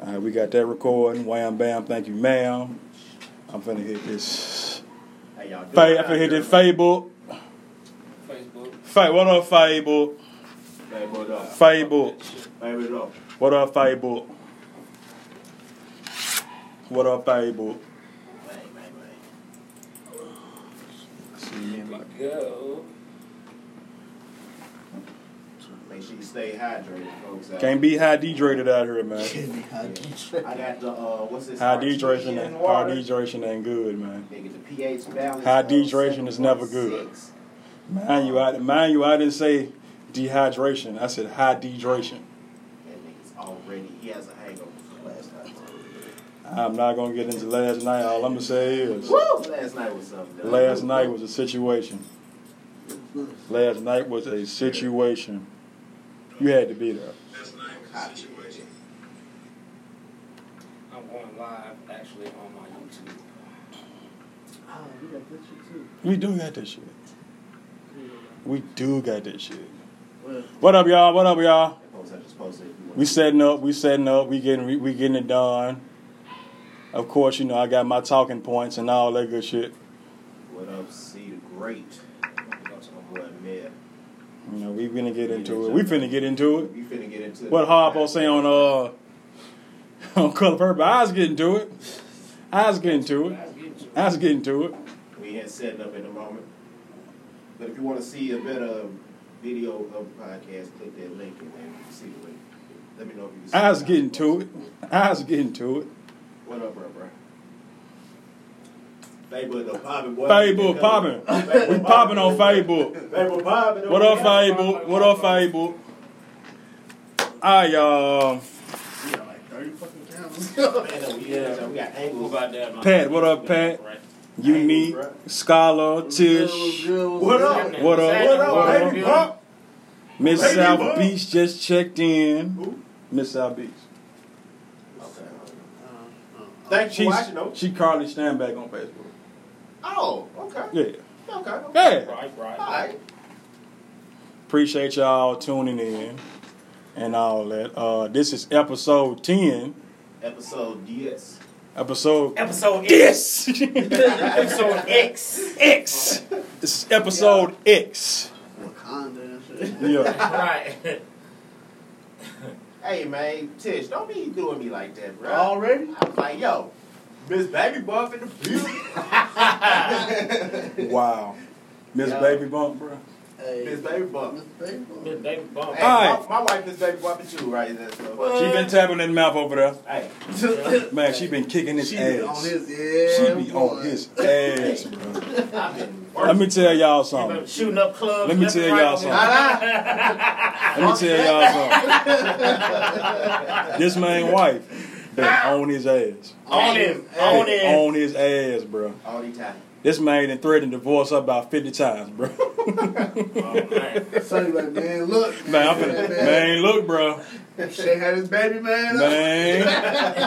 All right, we got that recording. Wham bam, thank you, ma'am. I'm finna hit this. Hey, y'all. do Fa- I'm finna hit this there. Facebook. Facebook. Fa- what up, Facebook? Hey, what up? Facebook. Hey, what up? What up, Facebook? What up, Facebook? Bang, bang, bang. Here we go. Make sure you stay hydrated, folks. out Can't be high dehydrated out here, man. I got the uh, what's this? High artesian dehydration, ain't, high dehydration ain't good, man. Nigga, the pH balance. High dehydration is never good. 7.6. Mind you, I, mind you, I didn't say dehydration. I said high dehydration. That nigga's already. He has a hangover from last night. I'm not gonna get into last night. All I'm gonna say is Woo! Last night was something. last night was a situation. Last night was a situation. You had to be there. I'm going live actually on my YouTube. Ah, oh, we got that shit too. We do got this shit. We do got this shit. What up, y'all? What up, y'all? Folks, I just posted if you want We setting up. We setting up. We getting we, we getting it done. Of course, you know I got my talking points and all that good shit. What up, C the Great? Go to my boy Mid. You know we finna get into it. We finna get into it. You finna get into it. What Harpo say on uh on Color Purple? I was getting to it. I was getting to it. Guys, get into it. I was getting to it. We ain't setting up in a moment. But if you want to see a better video of the podcast, click that link and then you can see the link. Let me know if you can see I was getting to it. I was getting to it. What up, bro, bro? Facebook, popping, boy. Facebook popping. We popping on Facebook. Facebook popping. What up, Facebook? What up, Facebook? All ah, right, y'all. we got like 30 fucking cameras. Man, we, Yeah. we got Who about that? Pat, what up, Pat? Unique, Scholar, Tish, What up? What up? What up, What baby? up? Pop? Miss South Beach just checked in. Who? Miss South Beach. Okay. Thanks for She's, watching, though. she Carly Stanback on Facebook. Oh, okay. Yeah. Okay. okay. Yeah. Right, right. All right. Appreciate y'all tuning in and all that. Uh, this is episode 10. Episode DS. Episode Episode X. X. Episode X. X. This is episode X. Wakanda. Yeah. Right. Hey, man, Tish, don't be doing me like that, bro. Already? I was like, yo, Miss Baby Bump in the building. Wow. Miss Baby Bump, bro. Hey. Miss Baby Buff. Miss Baby Bump. Miss Baby Bump. Hey, All right. my, my wife is Baby Buff too, right? There, so. She been tapping that mouth over there. Hey, Man, she been kicking his She be on ass. his, yeah. She be boy. on his ass, bro. Let me tell y'all something. shooting up clubs. Let me tell and y'all right. Let me tell y'all something. This man wife been on his ass. On him. Hey, On him. On his ass, bro. all the time. This man done threatened divorce up about 50 times, bro. Oh, man. Sonny like, man, look. Man, I'm finna, man, look, bro. Shay had his baby man. up. Man,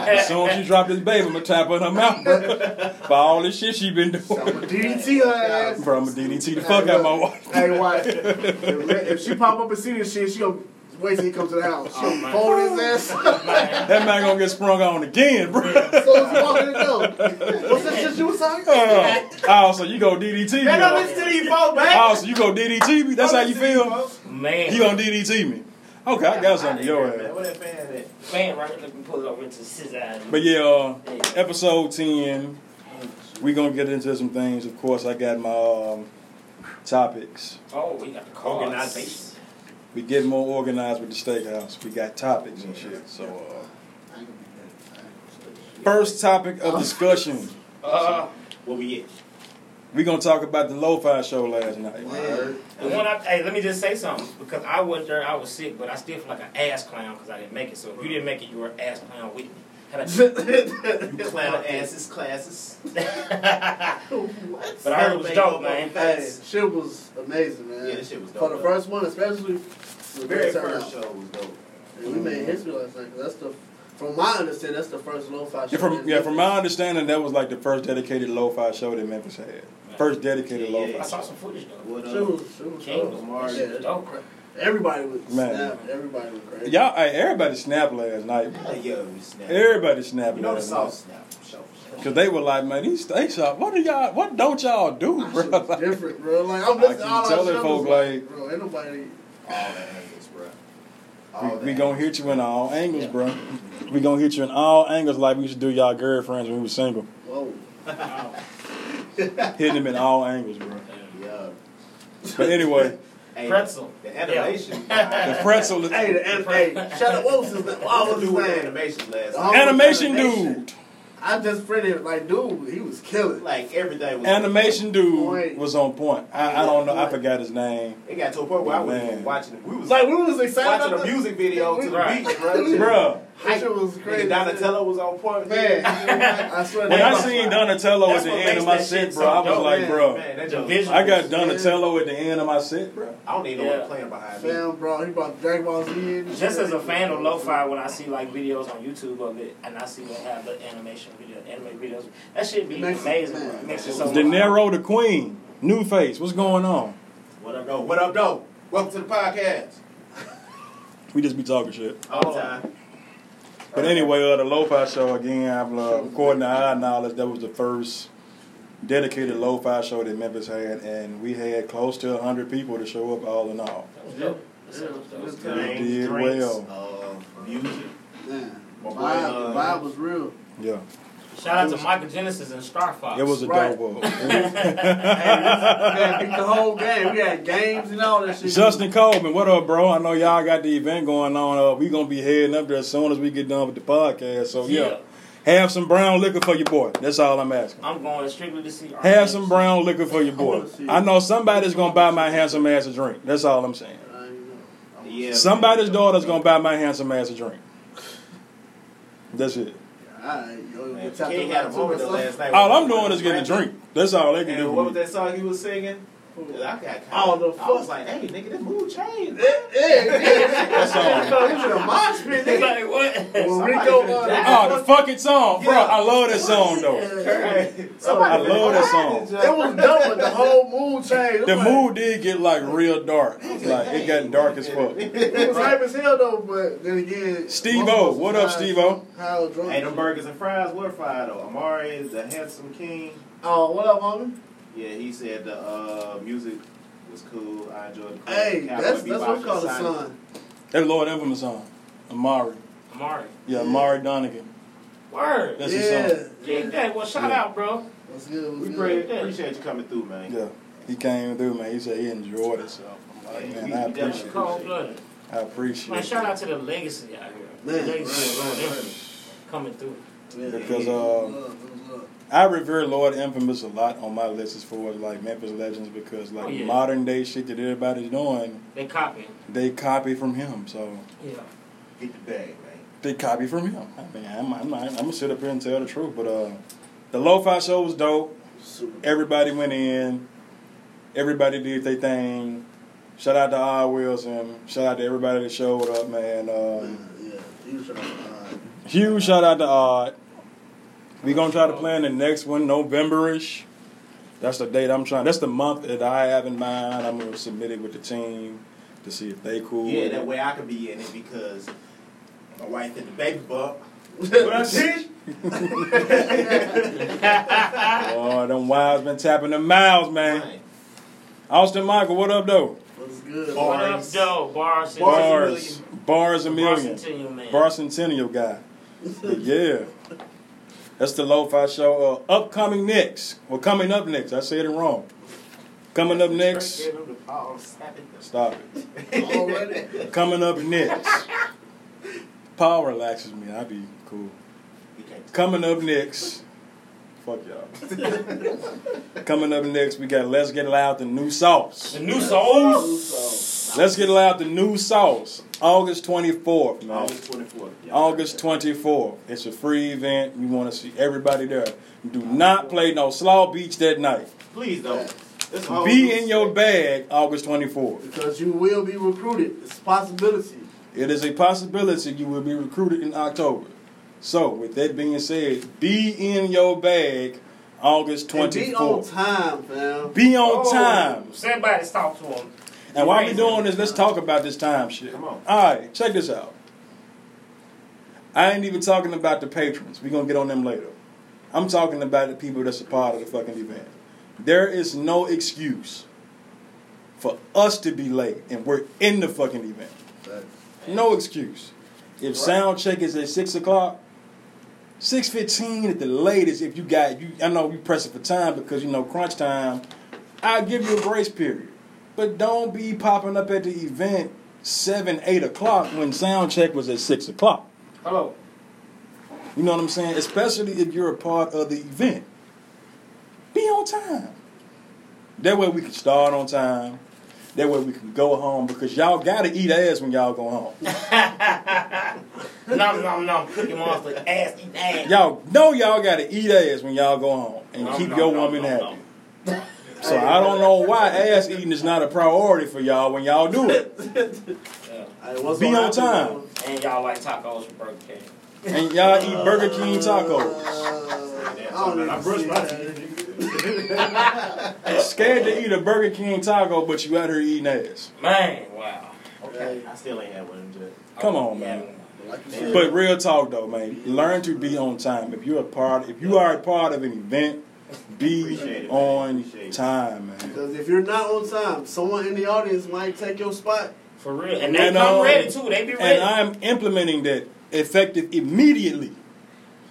as soon as she dropped this baby, I'm gonna tap on her mouth, bro. For all this shit she been doing. I'm doing. a DDT her ass. Bro, I'm gonna DDT the fuck out of my wife. Hey, wife. If, if she pop up and see this shit, she gonna wait till he comes to the house. She Oh, gonna man. fold his ass. Man. That man gonna get sprung on again, bro. so as he walk in the. What's that shit you was talking Uh, oh, so you go DDT me? Man, don't huh? listen to these folks, man. Oh, so you go DDT me? That's how you feel? Man. You gonna DDT me? Okay, I got something for your Man, ass. What that fan at? Fan right here. Let me pull it over into his eyes. But yeah, uh, episode 10, we gonna get into some things. Of course, I got my um, topics. Oh, we got the cards. Organization. We get more organized with the steakhouse. We got topics and shit. So, uh, first topic of discussion. Uh, What we get? We gonna talk about the lo-fi show last night. Word. the one I, hey, let me just say something because I wasn't there. I was sick, but I still feel like an ass clown because I didn't make it. So if you didn't make it, you were an ass clown with me. Had Clown asses, classes. what? but I heard it was dope, man. Hey, shit was amazing, man. Yeah, this shit was dope, For the though. first one, especially, The very first show was dope. And we made history last night 'cause that's the, from my understanding, that's the first lo-fi show. Yeah, from yeah, from my understanding, that was like the first dedicated lo-fi show that Memphis had. First dedicated Yeah, lo-fi. yeah. I saw some footage though. What Shit up? was, shit was King dope. was Marty. Yeah, dope. Everybody was Man. snap. Everybody was crazy. Y'all, hey, everybody snapped last night. Like, yo, we snap. Everybody snapped You know the sauce night. snap. for sure. Cause they were like, man, these steak shops, what do y'all, what don't y'all do, bro? was different, bro. Like I'm I listening to all telling shit, like- bro, ain't nobody. All the angles, bro. All we, we gonna hit you in all angles, bro. We gonna hit you in all angles like we used to do y'all girlfriends when we was single. Whoa. Hitting them in all angles, bro. Yeah. But anyway, Hey, Pretzel. The animation. the pretzel, Hey, the an- hey, shut up. What was his name? What I was was his doing name? animation last animation Animation. dude, I just printed like, dude, he was killing. Like everything was animation dude Point. was on point. I, I don't know, I forgot his name, It got to a point where I was Man. watching. It. We was Like we was excited watching about a the- music video to the Right. beat, bro. Bruh. That shit was crazy. Nigga, Donatello was on point. Man, I swear. When I was- seen Donatello at the end of my set, shit bro, I was dope, like, man. bro, Man, that The joke- visual. I got Donatello at the end of my set, bro. I don't even know Yeah. what's playing behind me. Fam, bro, he brought Dragon Ball Z in. Just as a fan of lo-fi, when I see like videos on YouTube of it, and I see they have the animation video, anime videos, that shit be It amazing. man. bro. It makes it so. De Niro the Queen, New Face, what's going on? What up, though? What up, though? Welcome to the podcast. We just be talking shit. All the time. But anyway, uh, the Lo-Fi show again. I'm uh, according to our knowledge, that was the first dedicated Lo-Fi show that Memphis had, and we had close to hundred people to show up, all in all. That was dope. That was dope. They Games, did drinks, well. Uh, music. Man, My vibe, the uh, vibe was real. Yeah, Shout out to Michael Genesis and Star Fox. it was a Right. dope. Hey, we had the whole game. We had games and all that shit. Justin Coleman, what up, bro? I know y'all got the event going on. Uh, we gonna be heading up there as soon as we get done with the podcast. So yeah, have some brown liquor for your boy. That's all I'm asking. I'm going strictly to see. Have some brown liquor for your boy. I know somebody's gonna buy my handsome ass a drink. That's all I'm saying. I ain't know. Yeah, Somebody's man. daughter's gonna buy my handsome ass a drink. That's it. Alright, yo, Man, King had a that moment too, the but last night. All I'm doing is getting a drink. That's all they can do. What was that song he was singing? I got kinda, Oh, the I was like, hey, nigga, this mood changed. Yeah, yeah, yeah. What song? He a mosh pit, It's nigga. like what? When Rico, uh, Oh, the fucking song, bro. I love that song though. Hey, I love that song. It was dope, but the whole mood changed. The like- mood did get like real dark. Like it got dark as fuck. It was hype as hell though, but then again. Steve-O, most of us what up, high- Steve-O? How drunk? Hey, them burgers and fries were fire though. Amari is the handsome king. Oh, what up, homie? Yeah, he said the uh, music was cool. I enjoyed the Hey, Cowboy that's that's what we call the and Sonic. son. That Lord Infamous song. Amari. Amari. Yeah, Amari Donegan. Word. That's his yeah. song. Yeah, that. Well, shout Yeah. out, bro. What's good? What's We good? pre- appreciate you coming through, man. Yeah. He came through, man. He said he enjoyed himself. I'm like, Yeah, man, we- I we appreciate it. Cold blooded. I appreciate Man, shout out to the legacy out here. Man, the legacy right, of right, right. Coming through. Yeah. Because, What's I revere Lord Infamous a lot on my list as far as like Memphis legends because like Oh, yeah. modern day shit that everybody's doing, They copy. they copy from him. So Yeah. Get the bag, man. they copy from him. I mean, I'm, I'm, not, I'm gonna sit up here and tell the truth, but uh, the Lo-Fi show was dope. Super. Everybody went in. Everybody did their thing. Shout out to R. Wilson. Shout out to everybody that showed up, man. Um, Yeah, he was trying to. Uh, huge shout out to Odd. We gonna try to plan the next one Novemberish. That's the date I'm trying. That's the month that I have in mind. I'm gonna submit it with the team to see if they cool. Yeah, that way I could be in it because my wife hit the baby bump. What I see? Oh, them wives been tapping them mouths, man. Austin Michael, what up, though? What's good? Bar- What up, Bars. Joe? Bars. Bars, bars a million, Barcentennial man. bar centennial guy. But yeah, that's the Lo-Fi show. Uh, upcoming next, well, coming up next. I said it wrong. Coming up next. Gave him the power of snapping. Stop it. Coming up next. Paul relaxes me. I'd be cool. Coming up next. Fuck y'all. Coming up next, we got Let's Get Loud the New Sauce. The new sauce. Let's Get Loud the New Sauce. August 24th, man. August 24th. Y'all August 24th. It's a free event. We want to see everybody there. Do not play no Slaw Beach that night. Please don't. This Be in your bag August 24th. Because you will be recruited. It's a possibility. It is a possibility you will be recruited in October. So, with that being said, be in your bag August 24th. And be on time, fam. Be on Oh, time. Somebody talk to him. And while we're doing this, let's talk about this time shit. Come on. All right, check this out. I ain't even talking about the patrons. We're going to get on them later. I'm talking about the people that's a part of the fucking event. There is no excuse for us to be late and we're in the fucking event. No excuse. If sound check is at six o'clock, six fifteen at the latest. If you got you, I know you pressing for time because you know crunch time. I'll give you a grace period, but don't be popping up at the event seven, eight o'clock when sound check was at six o'clock. Hello. You know what I'm saying? Especially if you're a part of the event. Be on time. That way we can start on time. That way we can go home because y'all gotta eat ass when y'all go home. Nom nom nom. Cookie monster. Ass eat ass. Y'all know y'all gotta eat ass when y'all go home and Nom, keep nom, your nom, woman happy. So I don't know why ass eating is not a priority for y'all when y'all do it. Yeah. Hey, what's Be on time. And y'all like tacos from Burger King. And y'all eat Burger King Uh, tacos. I don't I even brushed see my that. Scared to eat a Burger King taco, but you out here eating ass. Man, wow. Okay. I still ain't had one yet. Come on, man. Like you said. But real talk though, man. Learn to be on time. If you're a part, if you are a part of an event, be it, on time, man. Because if you're not on time, someone in the audience might take your spot. For real. And they And, come um, ready too. They be ready. And I'm implementing that effective immediately.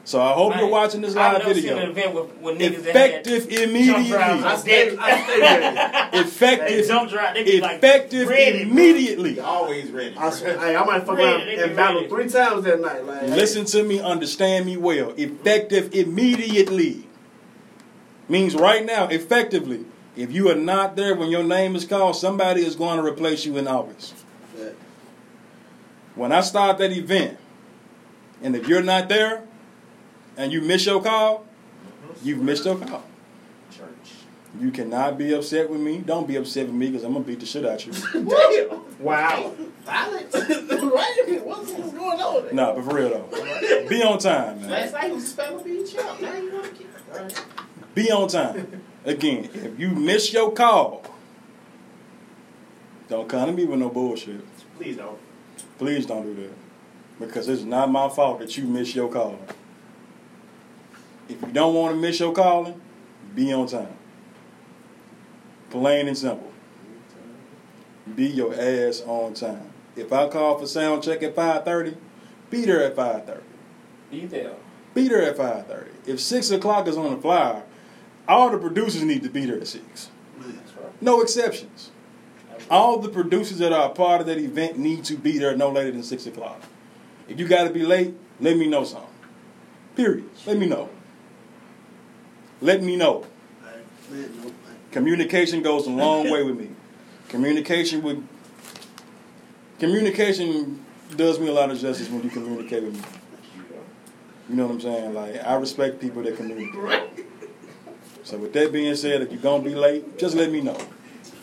So I hope you're watching this I've live never seen an video. event with, with niggas Effective that had jump immediately. drives. I stay, I stay ready. They Effective. jump drive. They be like Effective ready, bro. immediately. Always ready. I, swear, hey, I might fuck Ready, around they be and battle ready. three times that night. Like, Listen to me, understand me well. Effective immediately means right now, effectively. If you are not there when your name is called, somebody is going to replace you in office. When I start that event, and if you're not there and you miss your call, you've missed your call. Church. You cannot be upset with me. Don't be upset with me because I'm going to beat the shit out you. Wow. Violence. right? What's, what's going on? there? nah, but for real though. Be on time, man. Last night he was expecting to be champ. Now you want to keep. Be on time. Again, if you miss your call, don't come to me with no bullshit. Please don't. Please don't do that. Because it's not my fault that you miss your call. If you don't want to miss your calling, be on time. Plain and simple. Be your ass on time. If I call for sound check at 5.30, be there at 5.30. Be there. Be there at 5.30. If 6 o'clock is on the flyer, all the producers need to be there at 6. That's right. No exceptions. All the producers that are a part of that event need to be there no later than 6 o'clock. If you got to be late, let me know something. Period. Let me know. Let me know. Communication goes a long way with me. Communication with communication does me a lot of justice when you communicate with me. You know what I'm saying? Like I respect people that communicate. So with that being said, if you're gonna be late, just let me know.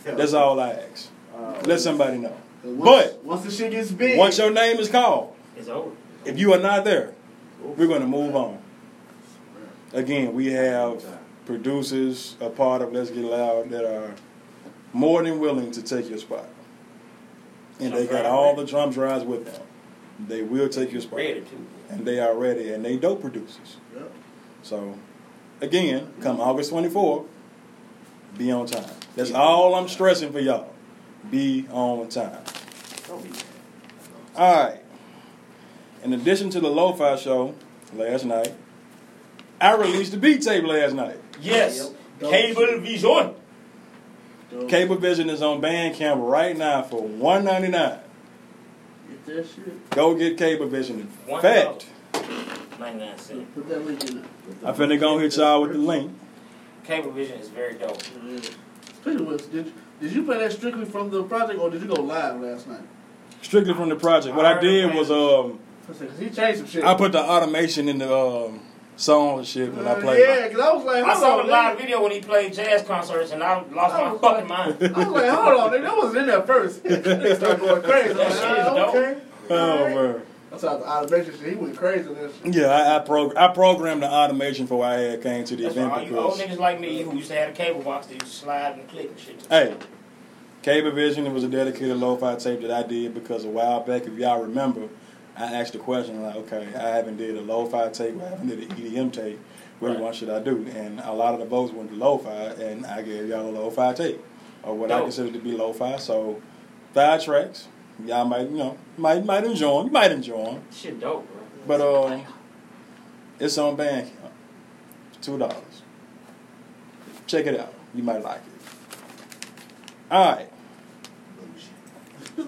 That's all I ask. Let somebody know. Once, But once the shit gets big, once your name is called, It's over. if you are not there, we're gonna move on. Again, we have producers, a part of Let's Get Loud, that are more than willing to take your spot. And they got all the drum drives with them. They will take your spot. Ready too. And they are ready, and they dope producers. Yep. So, again, come August 24th, be on time. That's all I'm stressing for y'all. Be on time. Don't be mad. All right. In addition to the Lo-Fi show last night, I released the beat tape last night. Yes. Cable Vision. Cable Vision is on Bandcamp right now for one ninety nine. Get that shit. Go get Cable Vision. In fact, 99 cents. Put that link in there. I finna go hit y'all with the link. Cable Vision is very dope. Yeah. Speaking of which, did, did you play that strictly from the project or did you go live last night? Strictly from the project. What I did was um he changed some shit. I put the automation in the um songs and shit when I Uh, played. Yeah, because I was like, I saw on, the live nigga. video when he played jazz concerts and I lost I my fucking like- mind. I was like, hold on, nigga, that wasn't in there first. Nigga started going crazy. That I'm shit is dope. okay. Oh Alright. man. That's how the automation shit, he went crazy on that shit. Yeah, I I, prog- I programmed the automation for before I had came to the That's for event all you old because niggas like me who used to have a cable box that you slide and click and shit. hey, Cable Vision it was a dedicated lo-fi tape that I did because a while back, if y'all remember, I asked the question like, okay, I haven't did a lo-fi tape, I haven't did an EDM tape. Which Right. one should I do? And a lot of the votes went to lo-fi, and I gave y'all a lo-fi tape, or what I Dope. consider to be lo-fi. So, five tracks. Y'all might, you know, might might enjoy them. You might enjoy them. Shit dope, bro. But um, it's on Bandcamp. Two dollars. Check it out. You might like it. All right.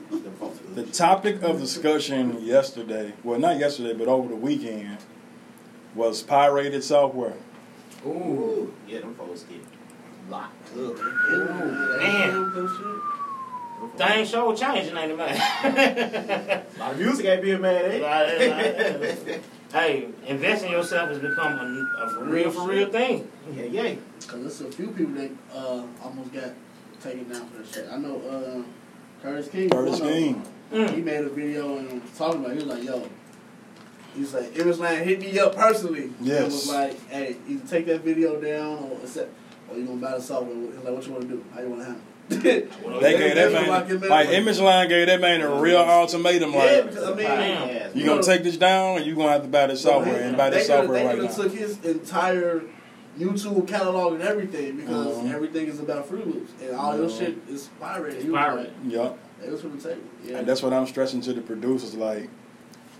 The topic of discussion yesterday, well, not yesterday, but over the weekend, was pirated software. Ooh. Ooh, yeah, them folks get locked up. Man. Things sure changing, ain't it, man? A lot of music ain't being mad, eh? hey, investing yourself has become a, a real for real thing. yeah, yeah. Cause there's a few people that uh, almost got taken down for that shit. I know uh, Curtiss King. was Curtiss one of them. King. Mm. He made a video and was talking about. It. He was like, "Yo." He's like, Image Line hit me up personally. Yes. It was like, hey, either take that video down or accept, or you're gonna buy the software. He's like, what you wanna do? How you wanna handle it? They gave that man, like Image Line gave that man a real ultimatum. Like, because I mean, Damn. you gonna take this down, or you gonna have to buy the software and buy the they could've- software they right could've took his entire YouTube catalog and everything because Mhm. everything is about Fruit Loops and all your Mhm. shit is pirated. He was Pirated. Yup. Like, they was from the table. Yeah. And that's what I'm stressing to the producers. Like,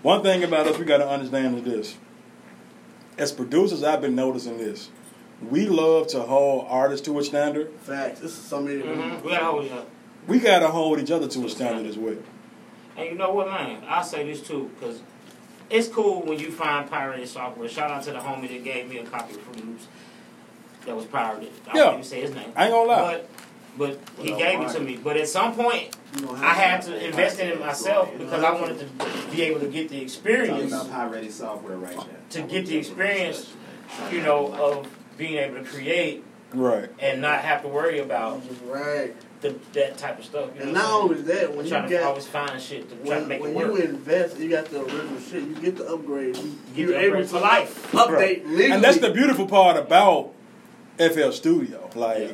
one thing about us, we got to understand is this. As producers, I've been noticing this. We love to hold artists to a standard. facts. This is so many. Mm-hmm. We gotta hold it up. We got to hold each other to a standard as well. And you know what, man? I'll say this too, because it's cool when you find pirated software. Shout out to the homie that gave me a copy of Fruit Loops that was pirated. I Yeah. don't even say his name. I ain't gonna lie. But, but he Well, gave it to me. But at some point, I had to invest in it myself because I wanted to be able to get the Talking experience, about pirated software right now. to get the experience, you know, of being able to create Right. and not have to worry about Right. the, that type of stuff. You And know not what I'm only that, saying? when I'm you trying to get always find shit to try to make when it work. you invest, you got the original shit. You get the upgrade. You, Get you're the able upgrade to for life. update Right. legally. And that's the beautiful part about FL Studio. Like, Yeah.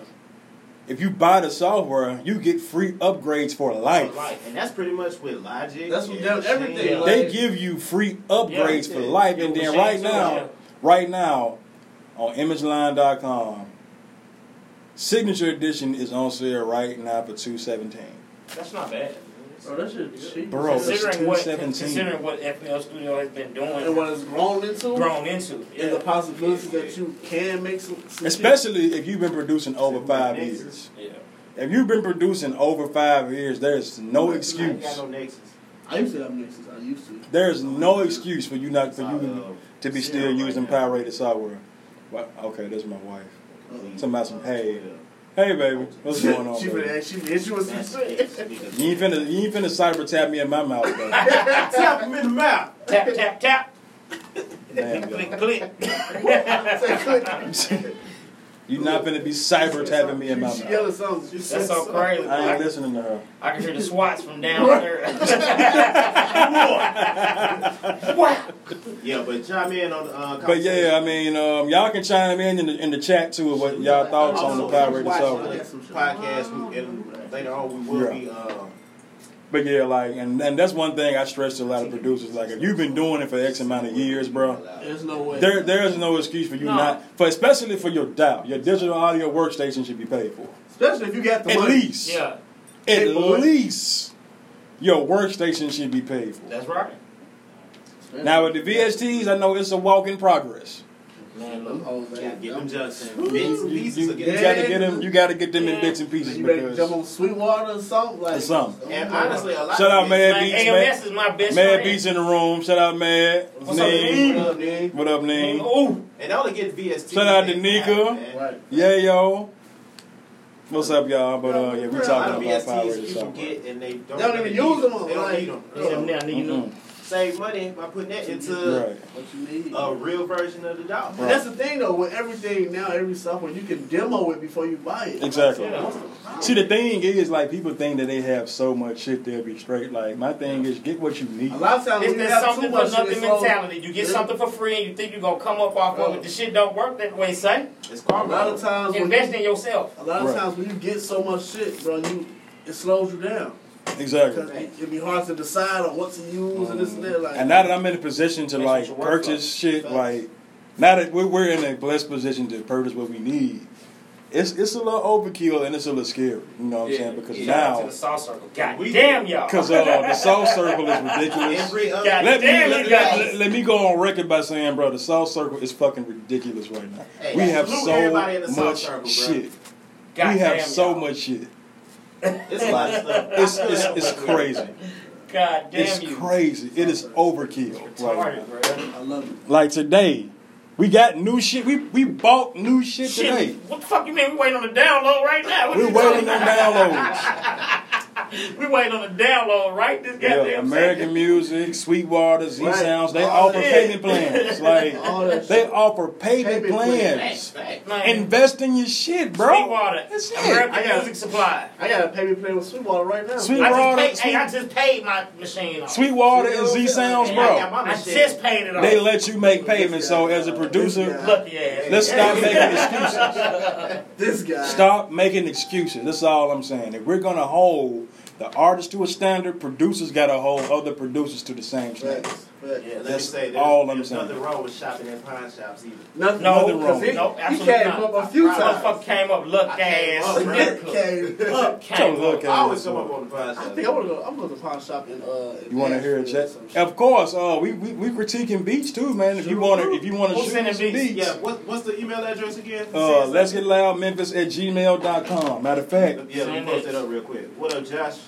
if you buy the software, you get free upgrades for life. life. And that's pretty much with Logic. That's what and everything, Maschine. like- They give you free upgrades Yeah. for life. Yeah, and then machines right now, right now, on imageline.com, Signature Edition is on sale right now for two seventeen. That's not bad. Bro, that shit cheap. Bro, that's considering what 217. considering what FL Studio has been doing, and what it's grown into, grown into, and yeah. the possibility that you can make some, some shit. Especially if you've been producing over five years. yeah. If you've been producing over five years, there's no I excuse. got no Nexus. I used to have Nexus. I used to. There's no excuse for you not for you to be still right using now. pirated software. Well, okay, that's my wife. Please. Talking about some hey, hey baby, what's going on? she baby? finna ask you hit you with some That's shit. it. You ain't finna, you ain't finna cyber tap me in my mouth, though. Tap him in the mouth. Tap tap tap. Damn, click y'all. click. you not gonna be cyber tapping me in my She mouth. yelling something. She That's said so something. crazy. I ain't listening to her. I can hear the swats from down there. wow. Yeah, but chime in on the uh, But yeah, I mean, um, y'all can chime in in the, in the chat too with what y'all thoughts on the Also, pirated watch software. the podcast, and later on we will Yeah. be. Uh, But yeah, like, and, and that's one thing I stress to a lot of producers. Like, if you've been doing it for X amount of years, bro, There's no way. there there is no excuse for you No. not, for especially for your DAW. Your digital audio workstation should be paid for. Especially if you got the At money. least, Yeah, at least, your workstation should be paid for. that's right. Now with the VSTs, I know it's a walk in progress. Man, Them hoes, man. get them Them- You, bits and you, pieces you gotta get get them. You gotta get them in bits and pieces You better jump because on Sweetwater or something like Or something. And honestly, a lot Shout out of Mad Man, Beats, AMS Mad, is my best Mad friend. Beats in the room. Shout out Mad. What's up, Neen. Neen? What up, man? What up, Neen? Ooh, and they only get VST. Shout out to Nika. Right. Yeah, yo. What's up, y'all? But uh, yeah, we A lot talking about VSTs pirated people and they don't, even use them, They don't like- need them. yeah, them now need Mm-mm. Save money by putting that into Right. What you need. a real version of the DAW. And that's the thing though, with everything now, every software you can demo it before you buy it. Exactly. Yeah. See, the thing is, like, people think that they have so much shit they'll be straight. Like, my thing is, get what you need. A lot of times it's when you that have something too for much nothing mentality. You get Yeah. something for free and you think you're gonna come up off of it. The shit don't work that way, say. It's A lot of times when Invest you, in yourself. a lot of Right. times when you get so much shit, bro, you it slows you down Exactly. because it, it'd be hard to decide on what to use and this and that. Like, And now that I'm in a position to like it your purchase shit, Facts. like now that we're, we're in a blessed position to purchase what we need, it's it's a little overkill and it's a little scary. You know what I'm saying? Because Shout out to now, the South Circle. God We- damn y'all. because uh, the South Circle is ridiculous. Every other God Let me damn, let, let- let- let me go on record by saying, bro, the South Circle is fucking ridiculous right now. Hey, we have so everybody in the South much Circle, shit. God we have so y'all. much shit. It's a lot of stuff. It's it's, it's crazy. God damn It's you. crazy. It is overkill right now. Retarded, bro. I love it. Like today, we got new shit. We we bought new shit Shit, today. what the fuck you mean? We waiting on the download right now. What We're waiting talking on downloads. We waiting on the download right this Yeah, American second. Music, Sweetwater, Z Right. Sounds, they All offer that. payment plans. Like All they shit. offer payment Payment plans. Facts, facts. Invest in your shit, bro. Sweetwater, That's it. American I got- Music Supply. I got a payment plan with Sweetwater right now. Sweet- I Sweetwater, just, paid, hey, I just paid my machine off. Sweetwater and zZounds, Man, I got bro. my I just paid it off. They let you make payments. So as a producer, Lucky ass. let's stop making excuses. This guy. Stop making excuses. That's all I'm saying. If we're gonna hold the artist to a standard, producers gotta hold other producers to the same standard. Facts. Facts. Yeah, let me That's say, there's, all I'm there's saying. nothing wrong with shopping in pawn shops either. Nothing, No, Nothing wrong. He, Nope, he absolutely came not. up a few I times. Motherfucker came up, look I came ass. up, bro. came up. Came Look up. at I always come up on the pawn shop. I think I want to go. I'm going to pawn shop in. Uh, in You want to hear a Nashville chat? Of course. Uh, we, we we critiquing beats too, man. If you want to, if you want to Who's shoot sending some beats? beats, Yeah, what, what's the email address again? Uh, let's something. get loud Memphis at gmail.com. Matter of fact, Yeah, let me post it. that up real quick. What up, Josh?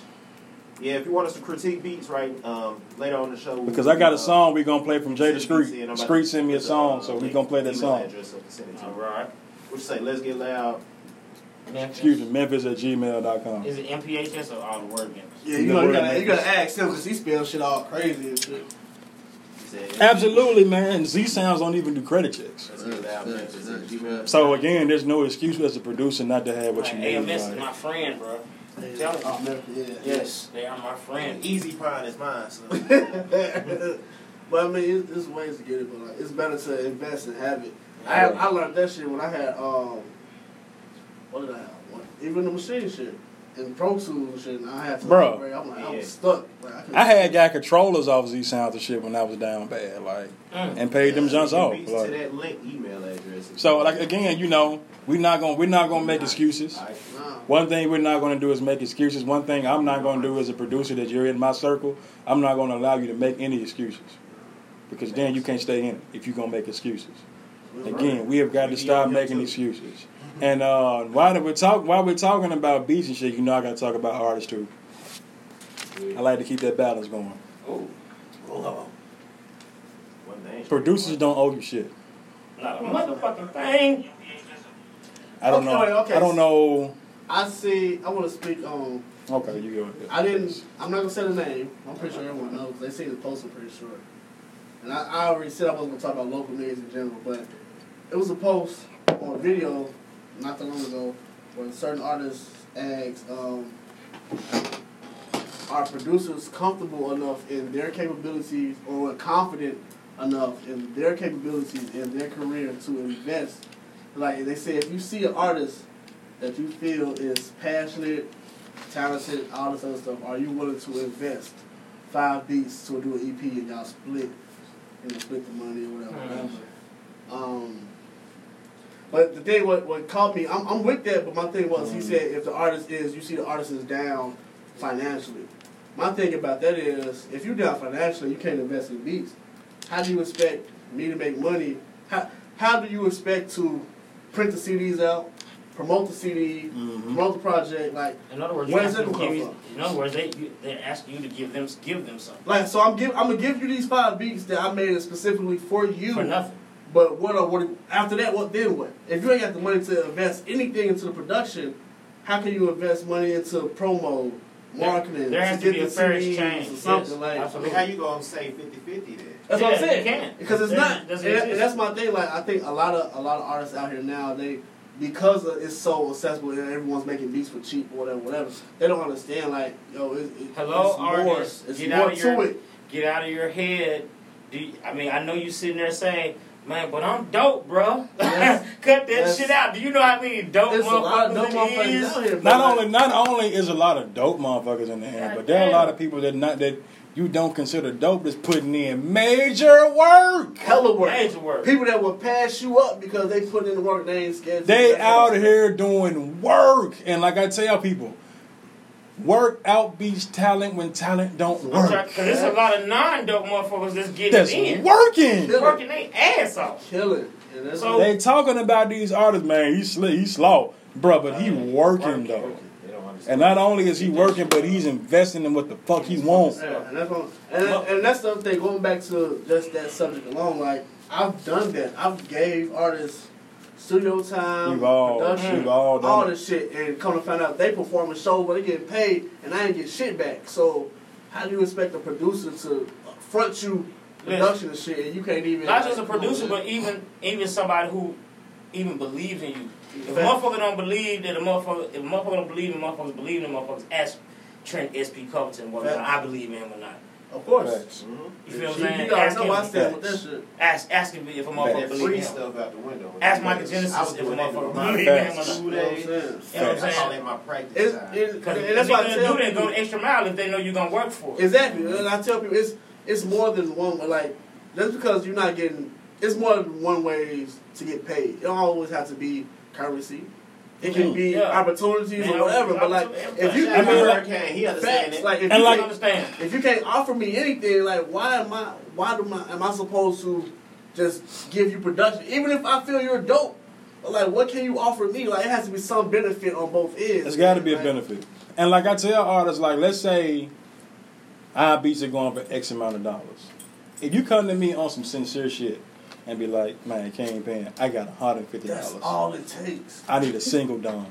Yeah, if you want us to critique beats, right, um, later on the show. we'll because I got a uh, song we're gonna play from Jada send beats in. Street. Street to sent me a put the, song, uh, so we're gonna play that song. Address up to send it to All you. right. What you say? Let's get loud. Memphis. Excuse me, Memphis at gmail.com. Is it MPHS or all the word Memphis? Yeah, you know, you gotta, you gotta ask him because he spells shit all crazy and shit. Absolutely, man. zZounds don't even do credit checks. Let's get loud. Memphis at Gmail. So again, there's no excuse as a producer not to have what Like, you need. AMS is my friend, bro. Yeah. Tell him. Oh, man, yeah. Yes, they are my friend. Easy pine is mine. So. but I mean, it's, it's ways to get it, but like, it's better to invest and have it. I have, I learned that shit when I had um, what did I have? What, even the machine shit and Pro Tools and shit. And I had to Bruh. upgrade. I'm like, I Yeah. was stuck. Like, I, I had got controllers off zZounds and shit when I was down bad, like, Mm. and paid them junks off. Like. to that link email address. So like again, you know, we're not gonna we're not gonna make excuses. All right. Nah. One thing we're not going to do is make excuses. One thing I'm not going to do as a producer that you're in my circle, I'm not going to allow you to make any excuses. Because then you can't stay in it if you're going to make excuses. Again, we have got to stop making excuses. And uh, while we're talk while we're talking about beats and shit, you know I got to talk about artists too. I like to keep that balance going. Ooh, One. Producers don't owe you shit. not a motherfucking thing. I don't Okay, know. okay. I don't know. I see. I want to speak on. Okay, you go ahead. I didn't. I'm not gonna say the name. I'm pretty sure everyone knows. They see the post. I'm pretty sure. And I, I already said I wasn't gonna talk about local news in general, but it was a post on a video not that long ago where certain artists asked, um, "Are producers comfortable enough in their capabilities or confident enough in their capabilities in their career to invest?" Like they say, if you see an artist that you feel is passionate, talented, all this other stuff, are you willing to invest five beats to do an EP and y'all split, you know, split the money or whatever, Hmm. Um, but the thing, what what caught me, I'm, I'm with that. But my thing was, he Mhm. said if the artist is, you see the artist is down financially. My thing about that is, if you're down financially, you can't invest in beats. How do you expect me to make money? How how do you expect to print the CDs out, promote the CD, Mhm. promote the project? Like, In other words, you Where's ask them that to give come you, from? in other words, they you, they're asking you to give them give them something like so I'm give I'm gonna give you these five beats that I made specifically for you. for nothing. But what are what after that? What then? What if you ain't got the money to invest anything into the production? How can you invest money into promo, marketing, There has to to get be a the fair exchange, or something yes, like? I absolutely. how you gonna say 50-50 then? That's what I'm saying. you can. Because it's There- not, and, doesn't that- exist. and that's my thing. Like I think a lot of a lot of artists out here now, they because it's so accessible and everyone's making beats for cheap or whatever, whatever. They don't understand. Like yo, it, it, Hello, it's more, artists. it's Get more out of to your- it. Get out of your head. Do you, I mean I know you sitting there saying Man, but I'm dope, bro. Yes. Cut that Yes. shit out. Do you know how many dope There's a lot of motherfuckers dope motherfuckers is? here. bro. Not only not only is a lot of dope motherfuckers in the air, but there are a lot of people that not that you don't consider dope that's putting in major work. hella work. Major work. People that will pass you up because they put in the work they ain't scared. to They do. out here doing work, and like I tell people, work outbeats talent when talent don't work. Because work. there's a lot of non-dope motherfuckers that's getting That's in. working. Working their ass off. killing. So- They talking about these artists, man. He's slick, he's slow, bro, but he working though. They don't understand. And not only is he working, but he's investing in what the fuck he wants. Yeah, and that's what, and, and that's the other thing. Going back to just that subject alone, like I've done that. I've gave artists studio time, You've all, production, you've all done all it. this shit, and come to find out they perform a show, but they getting paid, and I ain't get shit back. So how do you expect a producer to front you production and shit, and you can't even Not just a like, come on, producer, but even even somebody who even believes in you. If a motherfucker don't believe that a motherfucker, if a motherfucker don't believe in motherfuckers believe in motherfuckers, ask Trent SP Covington whether or not I believe in him or not. of course. Facts. Mhm. You feel what I'm saying? You Ask know I him. stand with that shit. Ask ask him if a motherfucker That believe free in him. stuff out the window. Ask Michael Genesis I was if a doing that motherfucker with my believe in him or not. Two You know what I'm saying? You know what I'm I call saying? that my practice It's, time. it, Because and if that's you're why I gonna tell do that, go the extra mile if they know you're gonna work for it. Exactly, and I tell people it's it's more than one. way. Like just because you're not getting, it's more than one ways to get paid. It don't always have to be currency. It can be Yeah. opportunities Man, or whatever. But like, if you, I if mean, you like- Hurricane, he understand facts, like if And you like- understand. if you can't offer me anything, like why am I? Why do my, am I supposed to just give you production, even if I feel you're dope? Like, what can you offer me? Like, it has to be some benefit on both ends. It's got to be a benefit. And like I tell artists, like let's say our beats are going for X amount of dollars. If you come to me on some sincere shit and be like, man, King Pan, I got hundred fifty That's dollars. all it takes. I need a single done.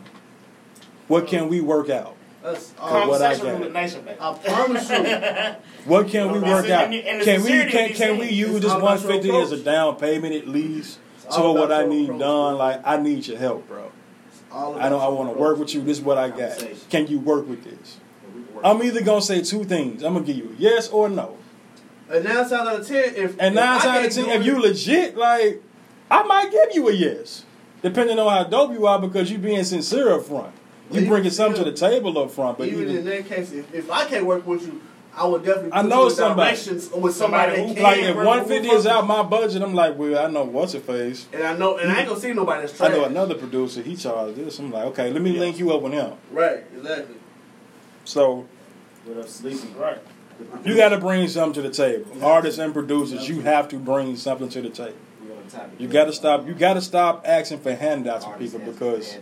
What can we work out? That's what all. I got. rule the nation, baby. I promise you. What can we work out? and the- and the Can we can can we use this all one about your fifty as a down payment at least It's to what I need approach. done? Like I need your help, bro. I don't. I want to work with you. This is what I got. Can you work with this? We can work I'm either gonna say two things. I'm gonna give you a yes or a no. And nine times out of ten, if And if nine I times out of can't ten, if you legit, like, I might give you a yes, depending on how dope you are, because you being sincere up front. You Even bringing something to the table up front, but even even, in that case, if, if I can't work with you, I would definitely. I know you in somebody. directions with somebody, Somebody who- can like if work one with fifty who is out my budget, I'm like, well, I know what's her face. and I know, and I ain't gonna see nobody that's I know another producer. He charged this. I'm like, okay, let me link you up with him. Right, exactly. So What up, sleeping? Right. You got to bring something to the table. Artists and producers, you have to bring something to the table. We on the topic. You got to stop. You got to stop asking for handouts from people because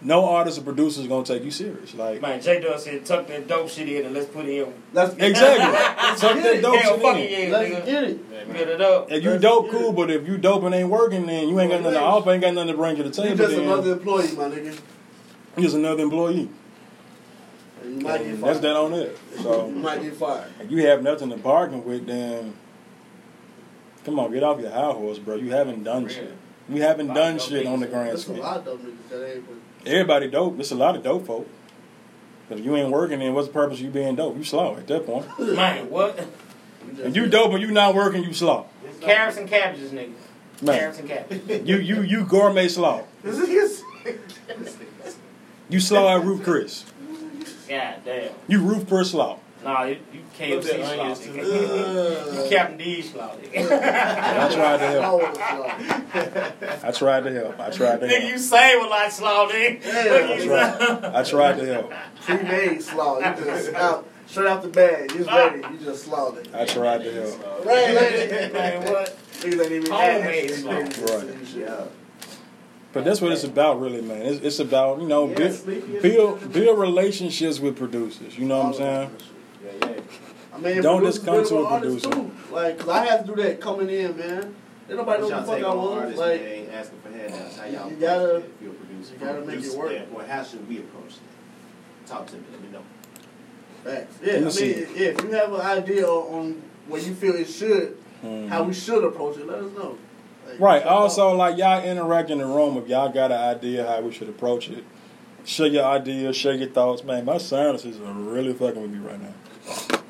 no artist or producer is gonna take you serious. Like Man, J Dub said, tuck that dope shit in and let's put it in. Let's exactly. Tuck that dope Hell, shit fuck in. yeah, Let's nigga. get it. Yeah, man. Get it up. If you Let's dope, cool. it. But if you dope and ain't working, then you ain't got nothing to offer. Ain't got nothing to bring to the You table. just Then another employee, my nigga. you just another employee. And you might get fired. that's that on it. You So might get fired. if you have nothing to bargain with, then come on, get off your high horse, bro. You haven't done shit. You haven't done shit on the grand There's a scale. lot of dope niggas that ain't. But Everybody dope. There's a lot of dope folk. But If you ain't working, then what's the purpose of you being dope? You slow at that point. Man, what? we just- If you dope and you not working, you slow. Carrots and cabbages, nigga. Man. Carrots and cabbages. You you you gourmet slow. This is You slow at Ruth's Chris. God damn. You Ruth's Chris slow. Nah, you, you Look KFC at slaw, onions, you Captain D slaw, nigga. I tried to help. want to slow. I tried to help. I tried to nigga, you say with like slaw, nigga. Yeah, Look That's at right. you. I tried to help. Pre-made slaw. You just out straight out the bag. you Just ready. You just slaughtered it. I tried to help. Right, lady. Man, what? Niggas ain't even Homemade asked. slaw. Right. Yeah. But that's what it's about, really, man. It's, it's about you know Yeah, build, build build relationships with producers. You know what I'm saying? Yeah, yeah. I mean, Don't producers just come to a producer. Too. Like, cause I had to do that coming in, man. Ain't nobody know What who the fuck I on was. Like, man, asking for handouts? How y'all You gotta- that if you're a producer? you gotta From a make it producer work. standpoint, how should we approach that? Talk to me. Let me know. facts. Yeah, I Let me mean, see. if you have an idea on where you feel it should, Mhm. how we should approach it, let us know. Like, Right. check it. Also, like y'all interact in the room. If y'all got an idea how we should approach it, share your ideas, share your thoughts. Man, my sinuses are really fucking with me right now.